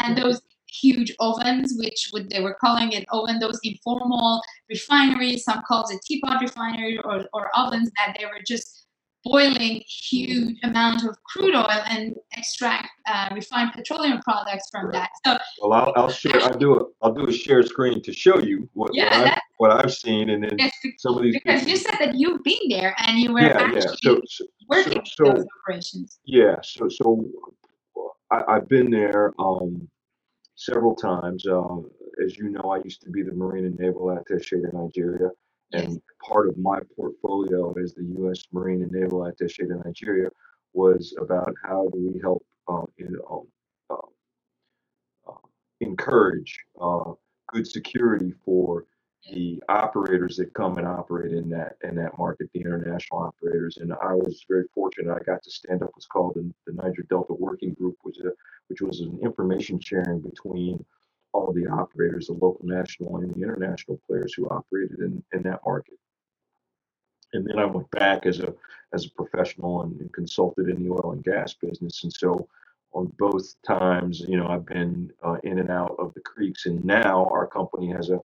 and those huge ovens which would, they were calling it oven those informal refineries some called it teapot refinery or, or ovens that they were just boiling huge amount of crude oil and extract uh, refined petroleum products from Right. that. So Well, I'll, I'll share. I'll do a I'll do a share screen to show you what Yeah, what, I, that- what I've seen, and then yes, some of these. because you said that you've been there and you were yeah, actually yeah. So, so working so- with those operations. Yeah, so so I, I've been there um, several times. Uh, as you know, I used to be the Marine and Naval Attaché to Nigeria, and Yes. part of my portfolio as the U.S. Marine and Naval Attaché to Nigeria was about how do we help uh, know, uh, uh, encourage uh, good security for the operators that come and operate in that in that market, the international operators. And I was very fortunate. I got to stand up what's called the, the Niger Delta Working Group, which a, which was an information sharing between all the operators, the local, national, and the international players who operated in, in that market. And then I went back as a as a professional and, and consulted in the oil and gas business. And so on both times, you know, I've been uh, in and out of the creeks. And now our company has a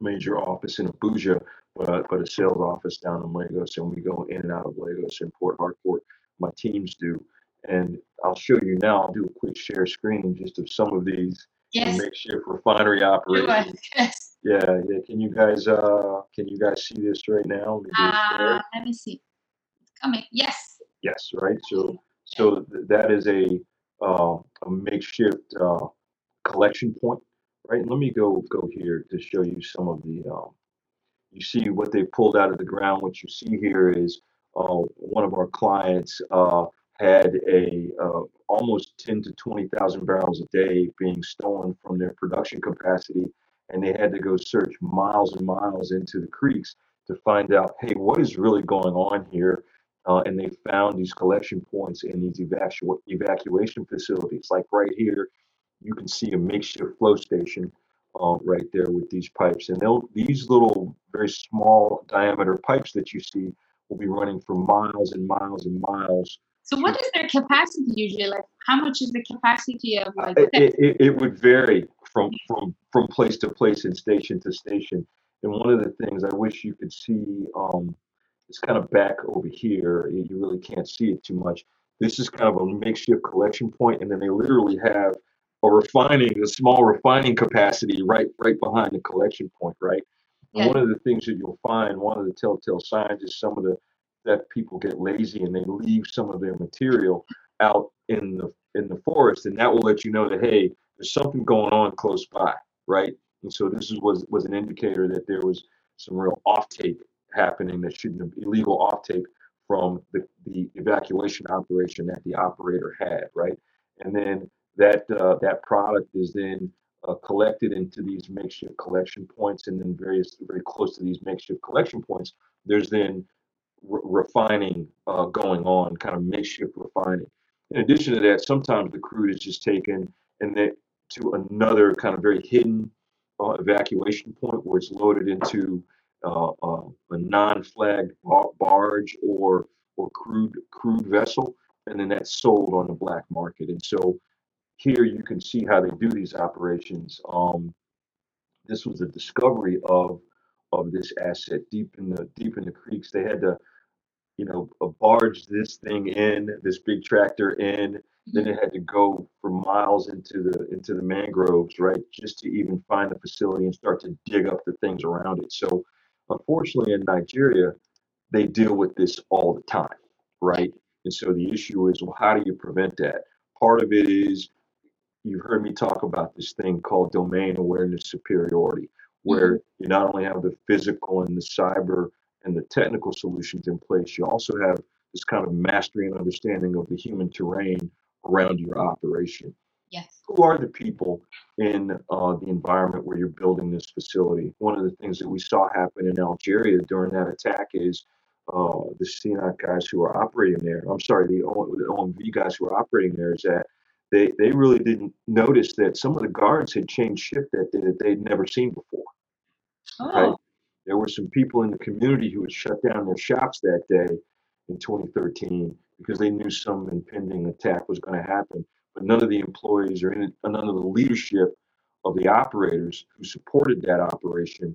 major office in Abuja, but, but a sales office down in Lagos. And we go in and out of Lagos and Port Harcourt. My teams do. And I'll show you now, I'll do a quick share screen just of some of these Yes. makeshift refinery operations. Yes. Yeah, yeah. Can you guys uh can you guys see this right now? Let me do a share. Uh, let me see. Coming. Yes. Yes, right. So, so th- that is a uh, a makeshift uh, collection point, right? Let me go go here to show you some of the. Um, you see what they pulled out of the ground. What you see here is uh, one of our clients uh, had a uh, almost ten to twenty thousand barrels a day being stolen from their production capacity, and they had to go search miles and miles into the creeks to find out, hey, what is really going on here? uh, and they found these collection points in these evacu- evacuation facilities. Like right here, you can see a makeshift flow station uh, right there with these pipes. And they'll these little, very small diameter pipes that you see will be running for miles and miles and miles. So what is their capacity usually? Like how much is the capacity of like It, it, it- would vary from, from, from place to place and station to station. And one of the things I wish you could see, um, it's kind of back over here. You really can't see it too much. This is kind of a makeshift collection point, and then they literally have a refining, a small refining capacity right right behind the collection point, right? And one of the things that you'll find, one of the telltale signs is some of the that people get lazy and they leave some of their material out in the in the forest, and that will let you know that hey, there's something going on close by, right? And so this is, was was an indicator that there was some real offtake happening that shouldn't have illegal offtake from the, the evacuation operation that the operator had, right? And then that uh, that product is then uh, collected into these makeshift collection points, and then various very close to these makeshift collection points, there's then re- refining uh, going on, kind of makeshift refining. In addition to that, sometimes the crude is just taken and then to another kind of very hidden uh, evacuation point where it's loaded into uh, uh, a non-flagged barge or or crude crude vessel, and then that's sold on the black market. And so here you can see how they do these operations. Um, this was the discovery of of this asset deep in the deep in the creeks. They had to, you know, uh, barge this thing in, this big tractor in. Then it had to go for miles into the into the mangroves, right, just to even find the facility and start to dig up the things around it. So, unfortunately, in Nigeria, they deal with this all the time, right? And so the issue is, well, how do you prevent that? Part of it is you've heard me talk about this thing called domain awareness superiority, where you not only have the physical and the cyber and the technical solutions in place, you also have this kind of mastery and understanding of the human terrain around your operation. yes. Who are the people in uh, the environment where you're building this facility? One of the things that we saw happen in Algeria during that attack is uh, the CNOT guys who are operating there. I'm sorry, the, O- the OMV guys who are operating there is that they they really didn't notice that some of the guards had changed shift that day that they'd never seen before. Right. Oh, There were some people in the community who had shut down their shops that day in 2013 because they knew some impending attack was going to happen. But none of the employees or none of the leadership of the operators who supported that operation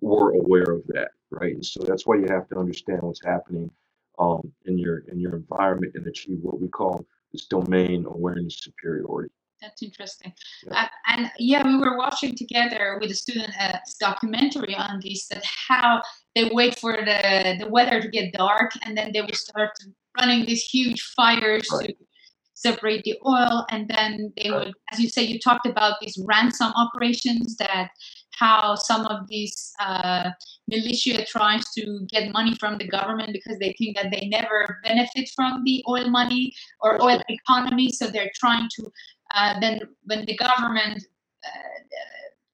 were aware of that, right? And so that's why you have to understand what's happening um, in your in your environment and achieve what we call this domain awareness superiority. that's interesting. Yeah. Uh, and yeah, we were watching together with a student a documentary on this that how they wait for the, the weather to get dark and then they will start running these huge fires to separate the oil and then they Right. would as you say you talked about these ransom operations that how some of these uh, militia tries to get money from the government because they think that they never benefit from the oil money or oil economy. So they're trying to uh, then when the government uh,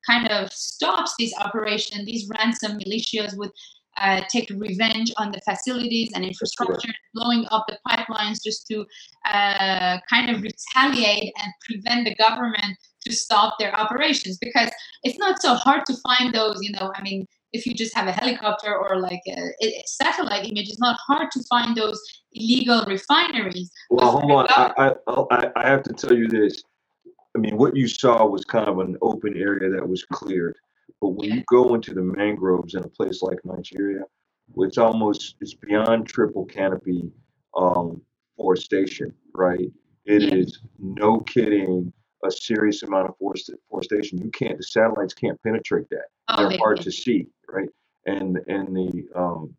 kind of stops this operation, these ransom militias would uh, take revenge on the facilities and infrastructure, blowing up the pipelines just to uh, kind of retaliate and prevent the government to stop their operations. Because it's not so hard to find those, you know, I mean, if you just have a helicopter or like a, a satellite image, it's not hard to find those illegal refineries. Well, hold on. I, I, I, have to tell you this. I mean, what you saw was kind of an open area that was cleared. But when you go into the mangroves in a place like Nigeria, it's almost it's beyond triple canopy um, forestation, right? It Yeah. is no kidding a serious amount of forest, forestation. You can't the satellites can't penetrate that. Oh, They're they- hard to see, right? And and the um,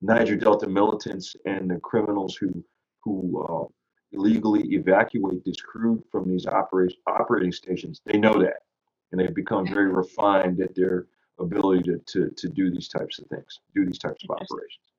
Niger Delta militants and the criminals who who uh, illegally evacuate this crude from these operation, operating stations, they know that, and they've become very refined at their ability to, to to do these types of things, do these types of operations.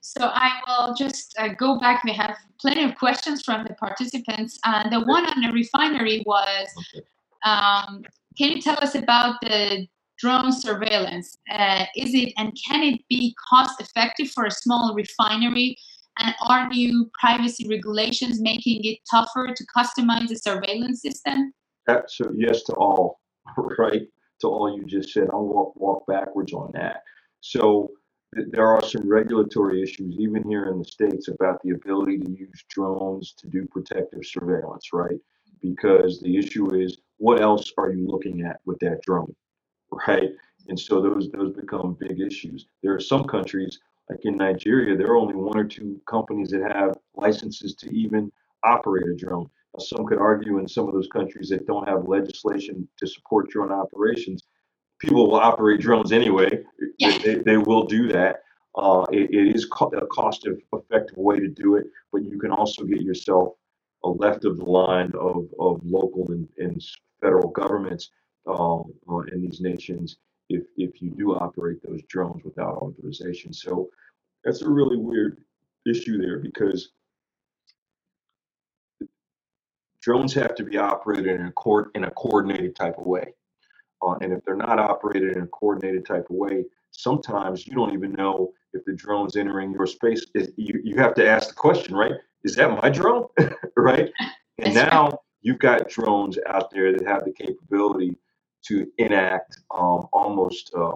So I will just uh, go back. We have plenty of questions from the participants. Uh, the one on the refinery was, Okay. um, can you tell us about the drone surveillance? Uh, is it and can it be cost effective for a small refinery? And are new privacy regulations making it tougher to customize the surveillance system? So yes to all, [laughs] right? To all you just said. I'll walk walk backwards on that. So there are some regulatory issues, even here in the states, about the ability to use drones to do protective surveillance, right? Because the issue is, what else are you looking at with that drone, right? And so those those become big issues. There are some countries, like in Nigeria, there are only one or two companies that have licenses to even operate a drone. Some could argue in some of those countries that don't have legislation to support drone operations, people will operate drones anyway. Yeah. They, they will do that. Uh, it, it is co- a cost effective way to do it, but you can also get yourself a left of the line of, of local and, and federal governments um, uh, in these nations if, if you do operate those drones without authorization. So that's a really weird issue there because drones have to be operated in a coord in a coordinated type of way. Uh, and if they're not operated in a coordinated type of way, sometimes you don't even know if the drone's entering your space. You, you have to ask the question, right? Is that my drone? [laughs] right? And now you've got drones out there that have the capability to enact um, almost uh,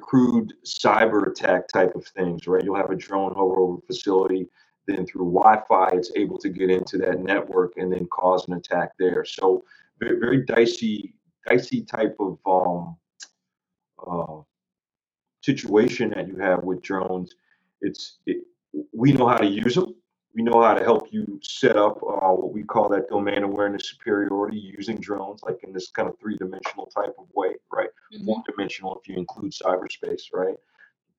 crude cyber attack type of things, right? You'll have a drone hover over a facility, then through Wi-Fi, it's able to get into that network and then cause an attack there. So very, very dicey, dicey type of um, uh, situation that you have with drones. It's it, we know how to use them. We know how to help you set up uh, what we call that domain awareness superiority using drones, like in this kind of three-dimensional type of way, right? Mhm. one dimensional if you include cyberspace, right?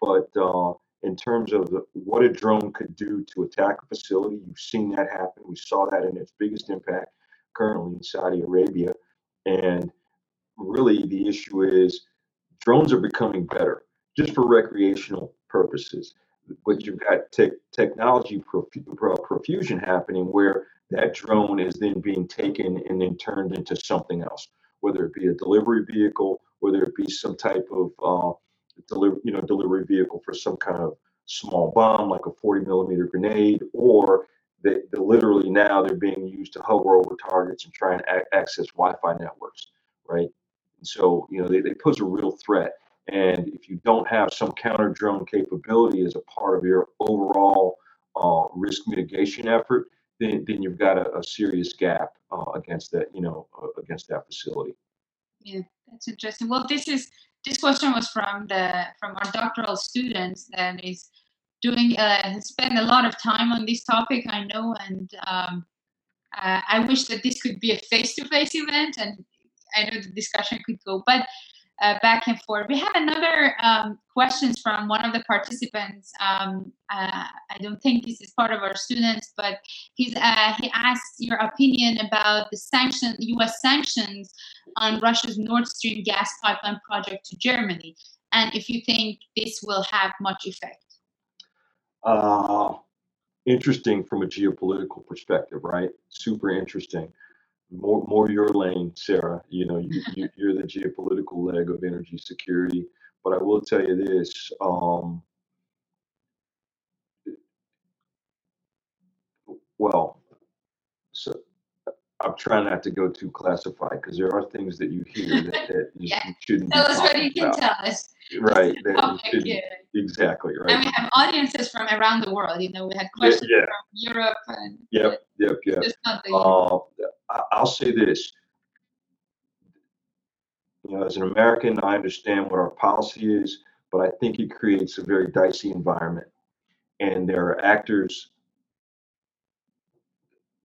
But uh, in terms of the, what a drone could do to attack a facility, you've seen that happen. We saw that in its biggest impact currently in Saudi Arabia. And really, the issue is drones are becoming better just for recreational purposes. But you've got tech technology profu- pro- profusion happening where that drone is then being taken and then turned into something else, whether it be a delivery vehicle, whether it be some type of uh, deliver, you know, delivery vehicle for some kind of small bomb like a 40 millimeter grenade, or literally now they're being used to hover over targets and try and a- access Wi-Fi networks, right? And so you know they, they pose a real threat. And if you don't have some counter drone capability as a part of your overall uh, risk mitigation effort, then, then you've got a, a serious gap uh, against that, you know, uh, against that facility. Yeah, that's interesting. Well, this is this question was from the from our doctoral students that is doing uh, spend a lot of time on this topic. I know, and um, uh, I wish that this could be a face-to-face event, and I know the discussion could go, but uh, back and forth. We have another um, questions from one of the participants. Um, uh, I don't think this is part of our students, but he's uh, he asked your opinion about the sanction, U.S. sanctions on Russia's Nord Stream gas pipeline project to Germany, and if you think this will have much effect. Uh, interesting from a geopolitical perspective, right? Super interesting. More, more your lane, Sara. You know, you, you, [laughs] you're the geopolitical leg of energy security. But I will tell you this: um, well, so I'm trying not to go too classified because there are things that you hear that, that you, [laughs] Yeah. shouldn't. be Tell us what you can about. tell us. Right. That [laughs] you Topic, shouldn't- Exactly. Right. And we have audiences from around the world. You know, we had questions yeah. from Europe and Yep. Yep. Yep. just not the Uh, I'll say this. You know, as an American, I understand what our policy is, but I think it creates a very dicey environment. And there are actors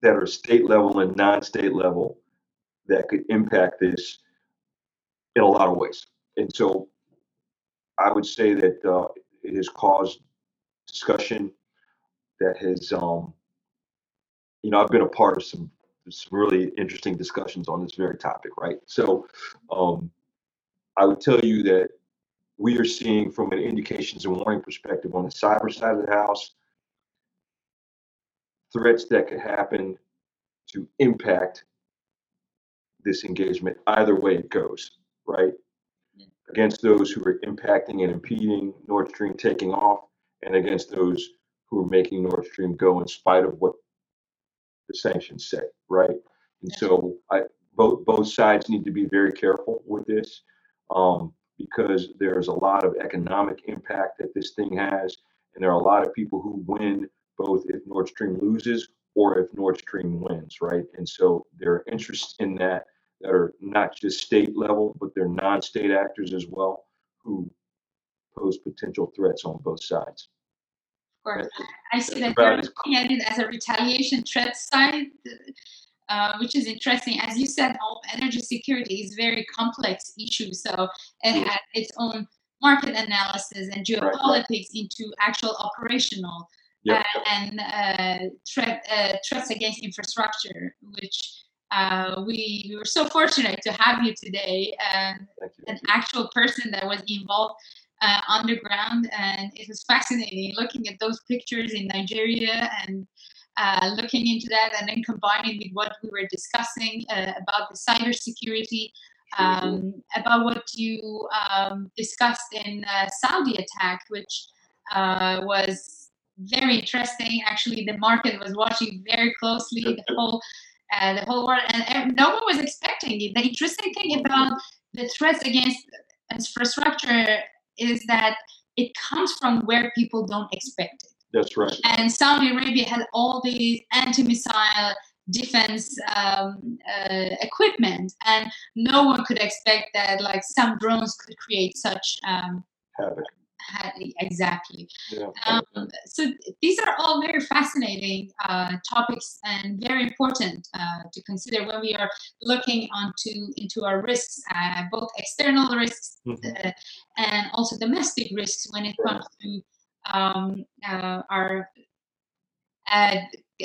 that are state level and non-state level that could impact this in a lot of ways. And so I would say that uh, it has caused discussion that has, um, you know, I've been a part of some some really interesting discussions on this very topic, right? So um, I would tell you that we are seeing from an indications and warning perspective on the cyber side of the house threats that could happen to impact this engagement either way it goes, right? Against those who are impacting and impeding Nord Stream taking off, and against those who are making Nord Stream go in spite of what the sanctions say, right? And so I both both sides need to be very careful with this um, because there's a lot of economic impact that this thing has, and there are a lot of people who win both if Nord Stream loses or if Nord Stream wins, right? And so there are interests in that that are not just state level, but they're non-state actors as well who pose potential threats on both sides. Of course, I see that you're about as- looking at it as a retaliation threat side, uh, which is interesting. As you said, all energy security is a very complex issue, so it has its own market analysis and right. geopolitics into actual operational Yep. uh, and uh, threat uh, threats against infrastructure, which uh, we, we were so fortunate to have you today. And you. an actual person that was involved uh, underground, and it was fascinating looking at those pictures in Nigeria and uh, looking into that, and then combining with what we were discussing uh, about the cybersecurity, um, about what you um, discussed in uh, Saudi attack, which uh, was very interesting. Actually, the market was watching very closely the whole. Uh, the whole world, and, and no one was expecting it. The interesting thing about the threats against infrastructure is that it comes from where people don't expect it. That's right. And Saudi Arabia had all these anti-missile defense um, uh, equipment, and no one could expect that like some drones could create such um, Havoc. Exactly. Yeah. Um, so these are all very fascinating uh, topics and very important uh, to consider when we are looking onto into our risks, uh, both external risks Mhm. uh, and also domestic risks when it comes to um, uh, our uh,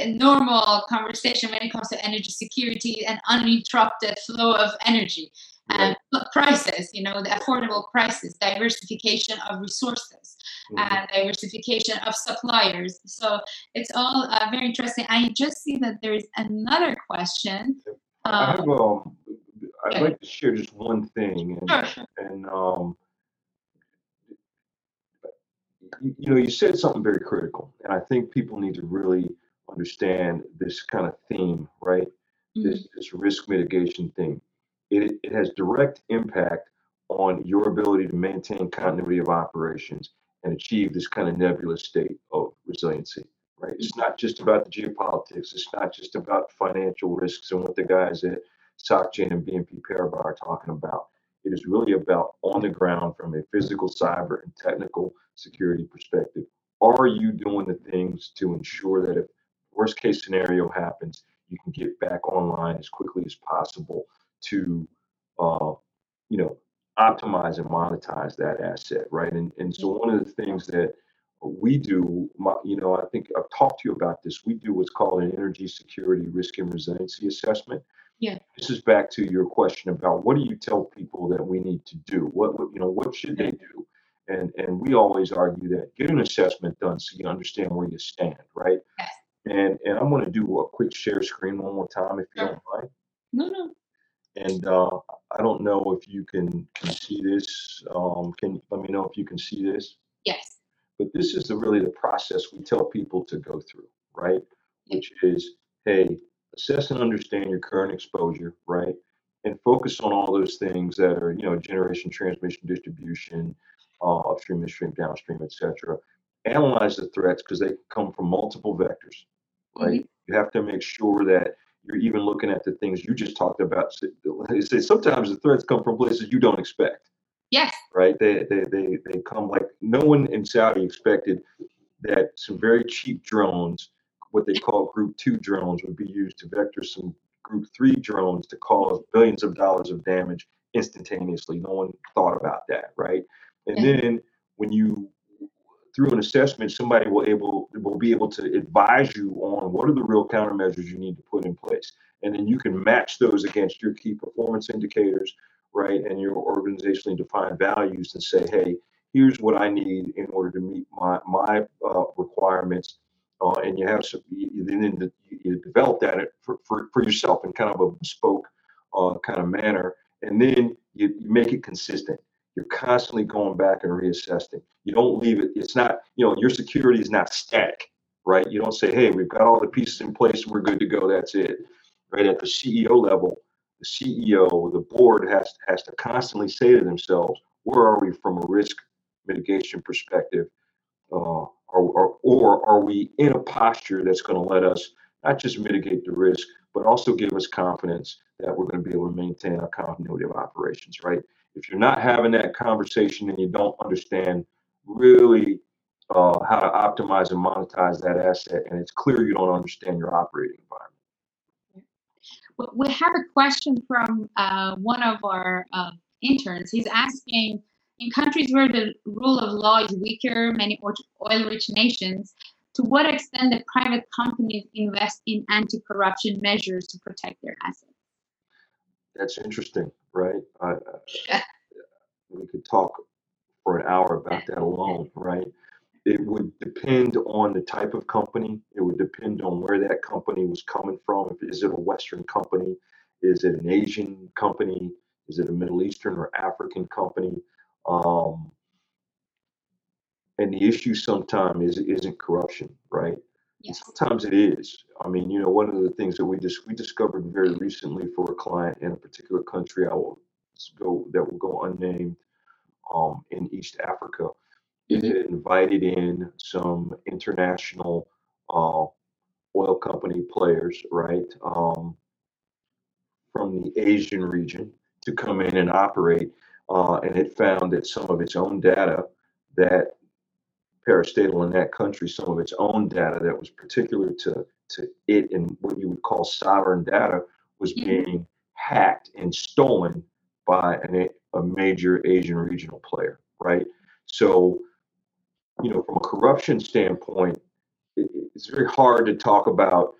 normal conversation when it comes to energy security and uninterrupted flow of energy and prices, you know, the affordable prices, diversification of resources, Mhm. uh, diversification of suppliers. So it's all uh, very interesting. I just see that there is another question. I Um, have um, I'd okay. like to share just one thing, and sure. and um, you, you know, you said something very critical, and I think people need to really understand this kind of theme, right? Mm-hmm. This this risk mitigation thing. It it has direct impact on your ability to maintain continuity of operations and achieve this kind of nebulous state of resiliency, right? It's not just about the geopolitics. It's not just about financial risks and what the guys at SocGen and BNP Paribas are talking about. It is really about on the ground from a physical, cyber, and technical security perspective. Are you doing the things to ensure that if worst case scenario happens, you can get back online as quickly as possible to, uh, you know, optimize and monetize that asset, right? And and so one of the things that we do, my, you know, I think I've talked to you about this. We do what's called an energy security risk and resiliency assessment. Yeah. This is back to your question about what do you tell people that we need to do? What, what you know, what should they do? And and we always argue that get an assessment done so you understand where you stand, right? Yes. And and I'm going to do a quick share screen one more time if you Sure. don't mind. No, no. And uh, I don't know if you can can see this. Um, can let me know if you can see this. Yes. But this is the, really the process we tell people to go through, right? Which is, hey, assess and understand your current exposure, right? And focus on all those things that are, you know, generation, transmission, distribution, uh, upstream, midstream, downstream, et cetera. Analyze the threats because they come from multiple vectors, right? You have to make sure that you're even looking at the things you just talked about. Say sometimes the threats come from places you don't expect Yes. right? They, they they they come like no one in Saudi expected that some very cheap drones, what they call Group Two drones, would be used to vector some Group Three drones to cause billions of dollars of damage instantaneously. No one thought about that, right? And Yeah. then when you through an assessment, somebody will able will be able to advise you on what are the real countermeasures you need to put in place, and then you can match those against your key performance indicators, right, and your organizationally defined values, and say, hey, here's what I need in order to meet my my uh, requirements, uh, and you have some, you, then you develop that for, for, for yourself in kind of a bespoke uh, kind of manner, and then you, you make it consistent you're constantly going back and reassessing. You don't leave it. It's not, you know, your security is not static, right? You don't say, hey, we've got all the pieces in place, we're good to go, that's it. Right at the CEO level, the CEO, the board has has to constantly say to themselves, where are we from a risk mitigation perspective? Uh, or, or, or are we in a posture that's going to let us not just mitigate the risk, but also give us confidence that we're going to be able to maintain our continuity of operations, right? If you're not having that conversation and you don't understand really uh, how to optimize and monetize that asset, and it's clear you don't understand your operating environment. We- We have a question from uh, one of our uh, interns. He's asking In countries where the rule of law is weaker, many oil rich nations, to what extent do private companies invest in anti corruption measures to protect their assets? That's interesting, right? I, Yeah. we could talk for an hour about that alone, right? It would depend on the type of company. It would depend on where that company was coming from. Is it a Western company? Is it an Asian company? Is it a Middle Eastern or African company? Um, and the issue sometimes is isn't corruption, right? And Yes. sometimes it is. I mean, you know, one of the things that we just we discovered very recently for a client in a particular country, I will s- go that will go unnamed, um, in East Africa. It Mhm. had invited in some international uh, oil company players, right, um, from the Asian region to come in and operate, uh, and it found that some of its own data that parastatal in that country some of its own data that was particular to to it and what you would call sovereign data was Mhm. being hacked and stolen by an, a a major Asian regional player, right? So, you know, from a corruption standpoint, it, it's very hard to talk about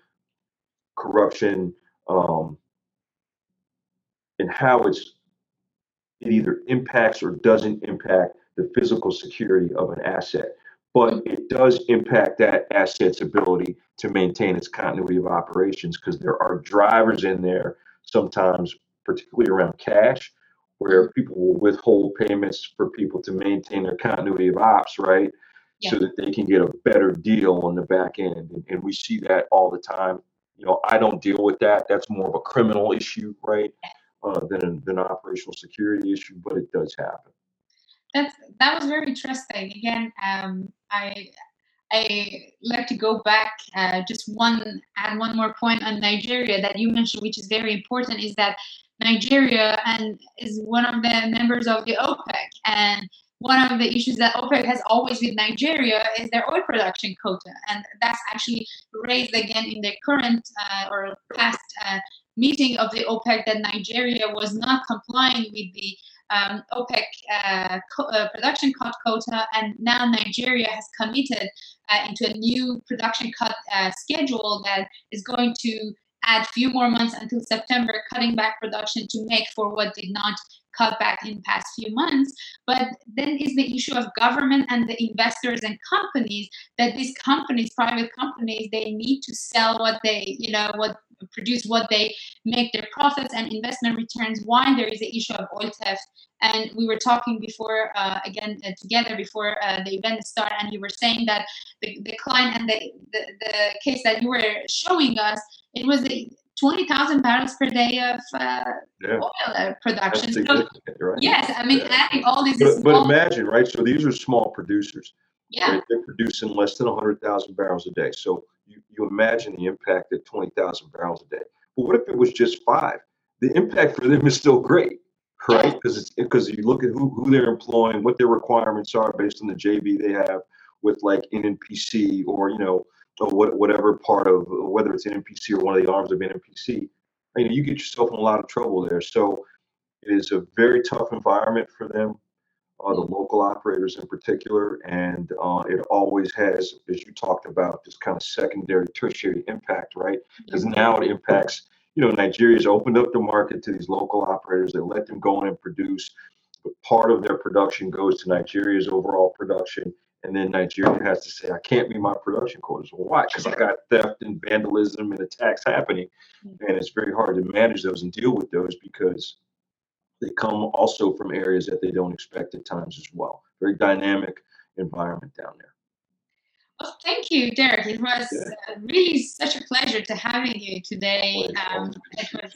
corruption um, and how it's it either impacts or doesn't impact the physical security of an asset but it does impact that asset's ability to maintain its continuity of operations because there are drivers in there sometimes particularly around cash where people will withhold payments for people to maintain their continuity of ops right so that they can get a better deal on the back end. And, and we see that all the time. You know, I don't deal with that. That's more of a criminal issue, right? Uh, than, an- than an operational security issue, but it does happen. That's that was very interesting. Again, um, I I like to go back uh, just one add one more point on Nigeria that you mentioned, which is very important, is that Nigeria and is one of the members of the OPEC, and one of the issues that OPEC has always with Nigeria is their oil production quota, and that's actually raised again in the current uh, or past uh, meeting of the OPEC that Nigeria was not complying with the um, OPEC uh, co- uh, production cut quota, and now Nigeria has committed uh, into a new production cut uh, schedule that is going to add few more months until September, cutting back production to make for what did not cut back in past few months. But then is the issue of government and the investors and companies that these companies, private companies, they need to sell what they, you know, what produce what they make their profits and investment returns while there is the issue of oil theft and we were talking before uh, again uh, together before uh, the event started and you were saying that the, the client and the, the, the case that you were showing us it was the 20000 barrels per day of uh, Yeah. oil uh, production so right? yes i mean Yeah. adding all these But, but imagine, right? So these are small producers. Yeah? They're producing less than 100,000 barrels a day. So you, you imagine the impact at 20,000 barrels a day. But what if it was just five? The impact for them is still great, right? Because it's because you look at who, who they're employing, what their requirements are based on the JV they have with like NNPC or you know or what, whatever part of whether it's NNPC or one of the arms of NNPC. You know, you get yourself in a lot of trouble there. So it is a very tough environment for them uh, the local operators in particular, and uh, it always has, as you talked about, this kind of secondary, tertiary impact, right? Because now it impacts, you know, Nigeria's opened up the market to these local operators. They let them go in and produce, but part of their production goes to Nigeria's overall production, and then Nigeria has to say, I can't meet my production quotas. Well, why? Because I got theft and vandalism and attacks happening, and it's very hard to manage those and deal with those because they come also from areas that they don't expect at times as well. Very dynamic environment down there. Well, thank you, Derek. It was Yeah. uh, really such a pleasure to having you today. Um, it was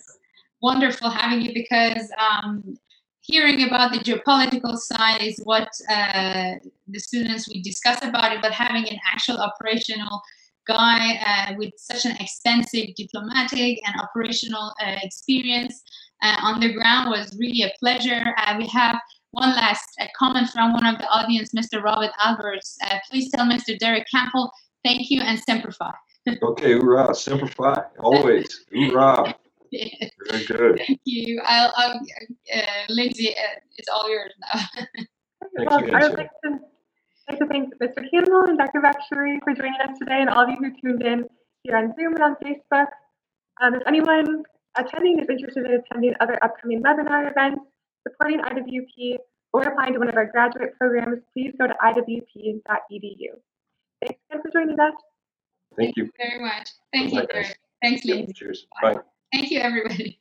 wonderful having you because um, hearing about the geopolitical side is what uh, the students we discuss about it, but having an actual operational guy uh, with such an extensive diplomatic and operational uh, experience uh, on the ground was really a pleasure. Uh, we have one last uh, comment from one of the audience, Mr. Robert Alberts. Uh, please tell Mr. Derek Campbell thank you and Semper Fi. [laughs] Okay, hoorah, Semper Fi, always, hoorah. thank [laughs] Very good. Thank you. I'll, I'll uh, Lindsay, uh, it's all yours now. [laughs] Thank well, you, I Nancy. would like to, thank Mr. Campbell and Dr. Vakhshouri for joining us today and all of you who tuned in here on Zoom and on Facebook. Um, if anyone attending is interested in attending other upcoming webinar events supporting IWP or applying to one of our graduate programs, please go to iwp.edu. Thanks again for joining us. Thank you. Thank you very much. Thank you, Likewise. Thanks, Yeah, Lindsay. Cheers. Bye. Bye. Thank you, everybody.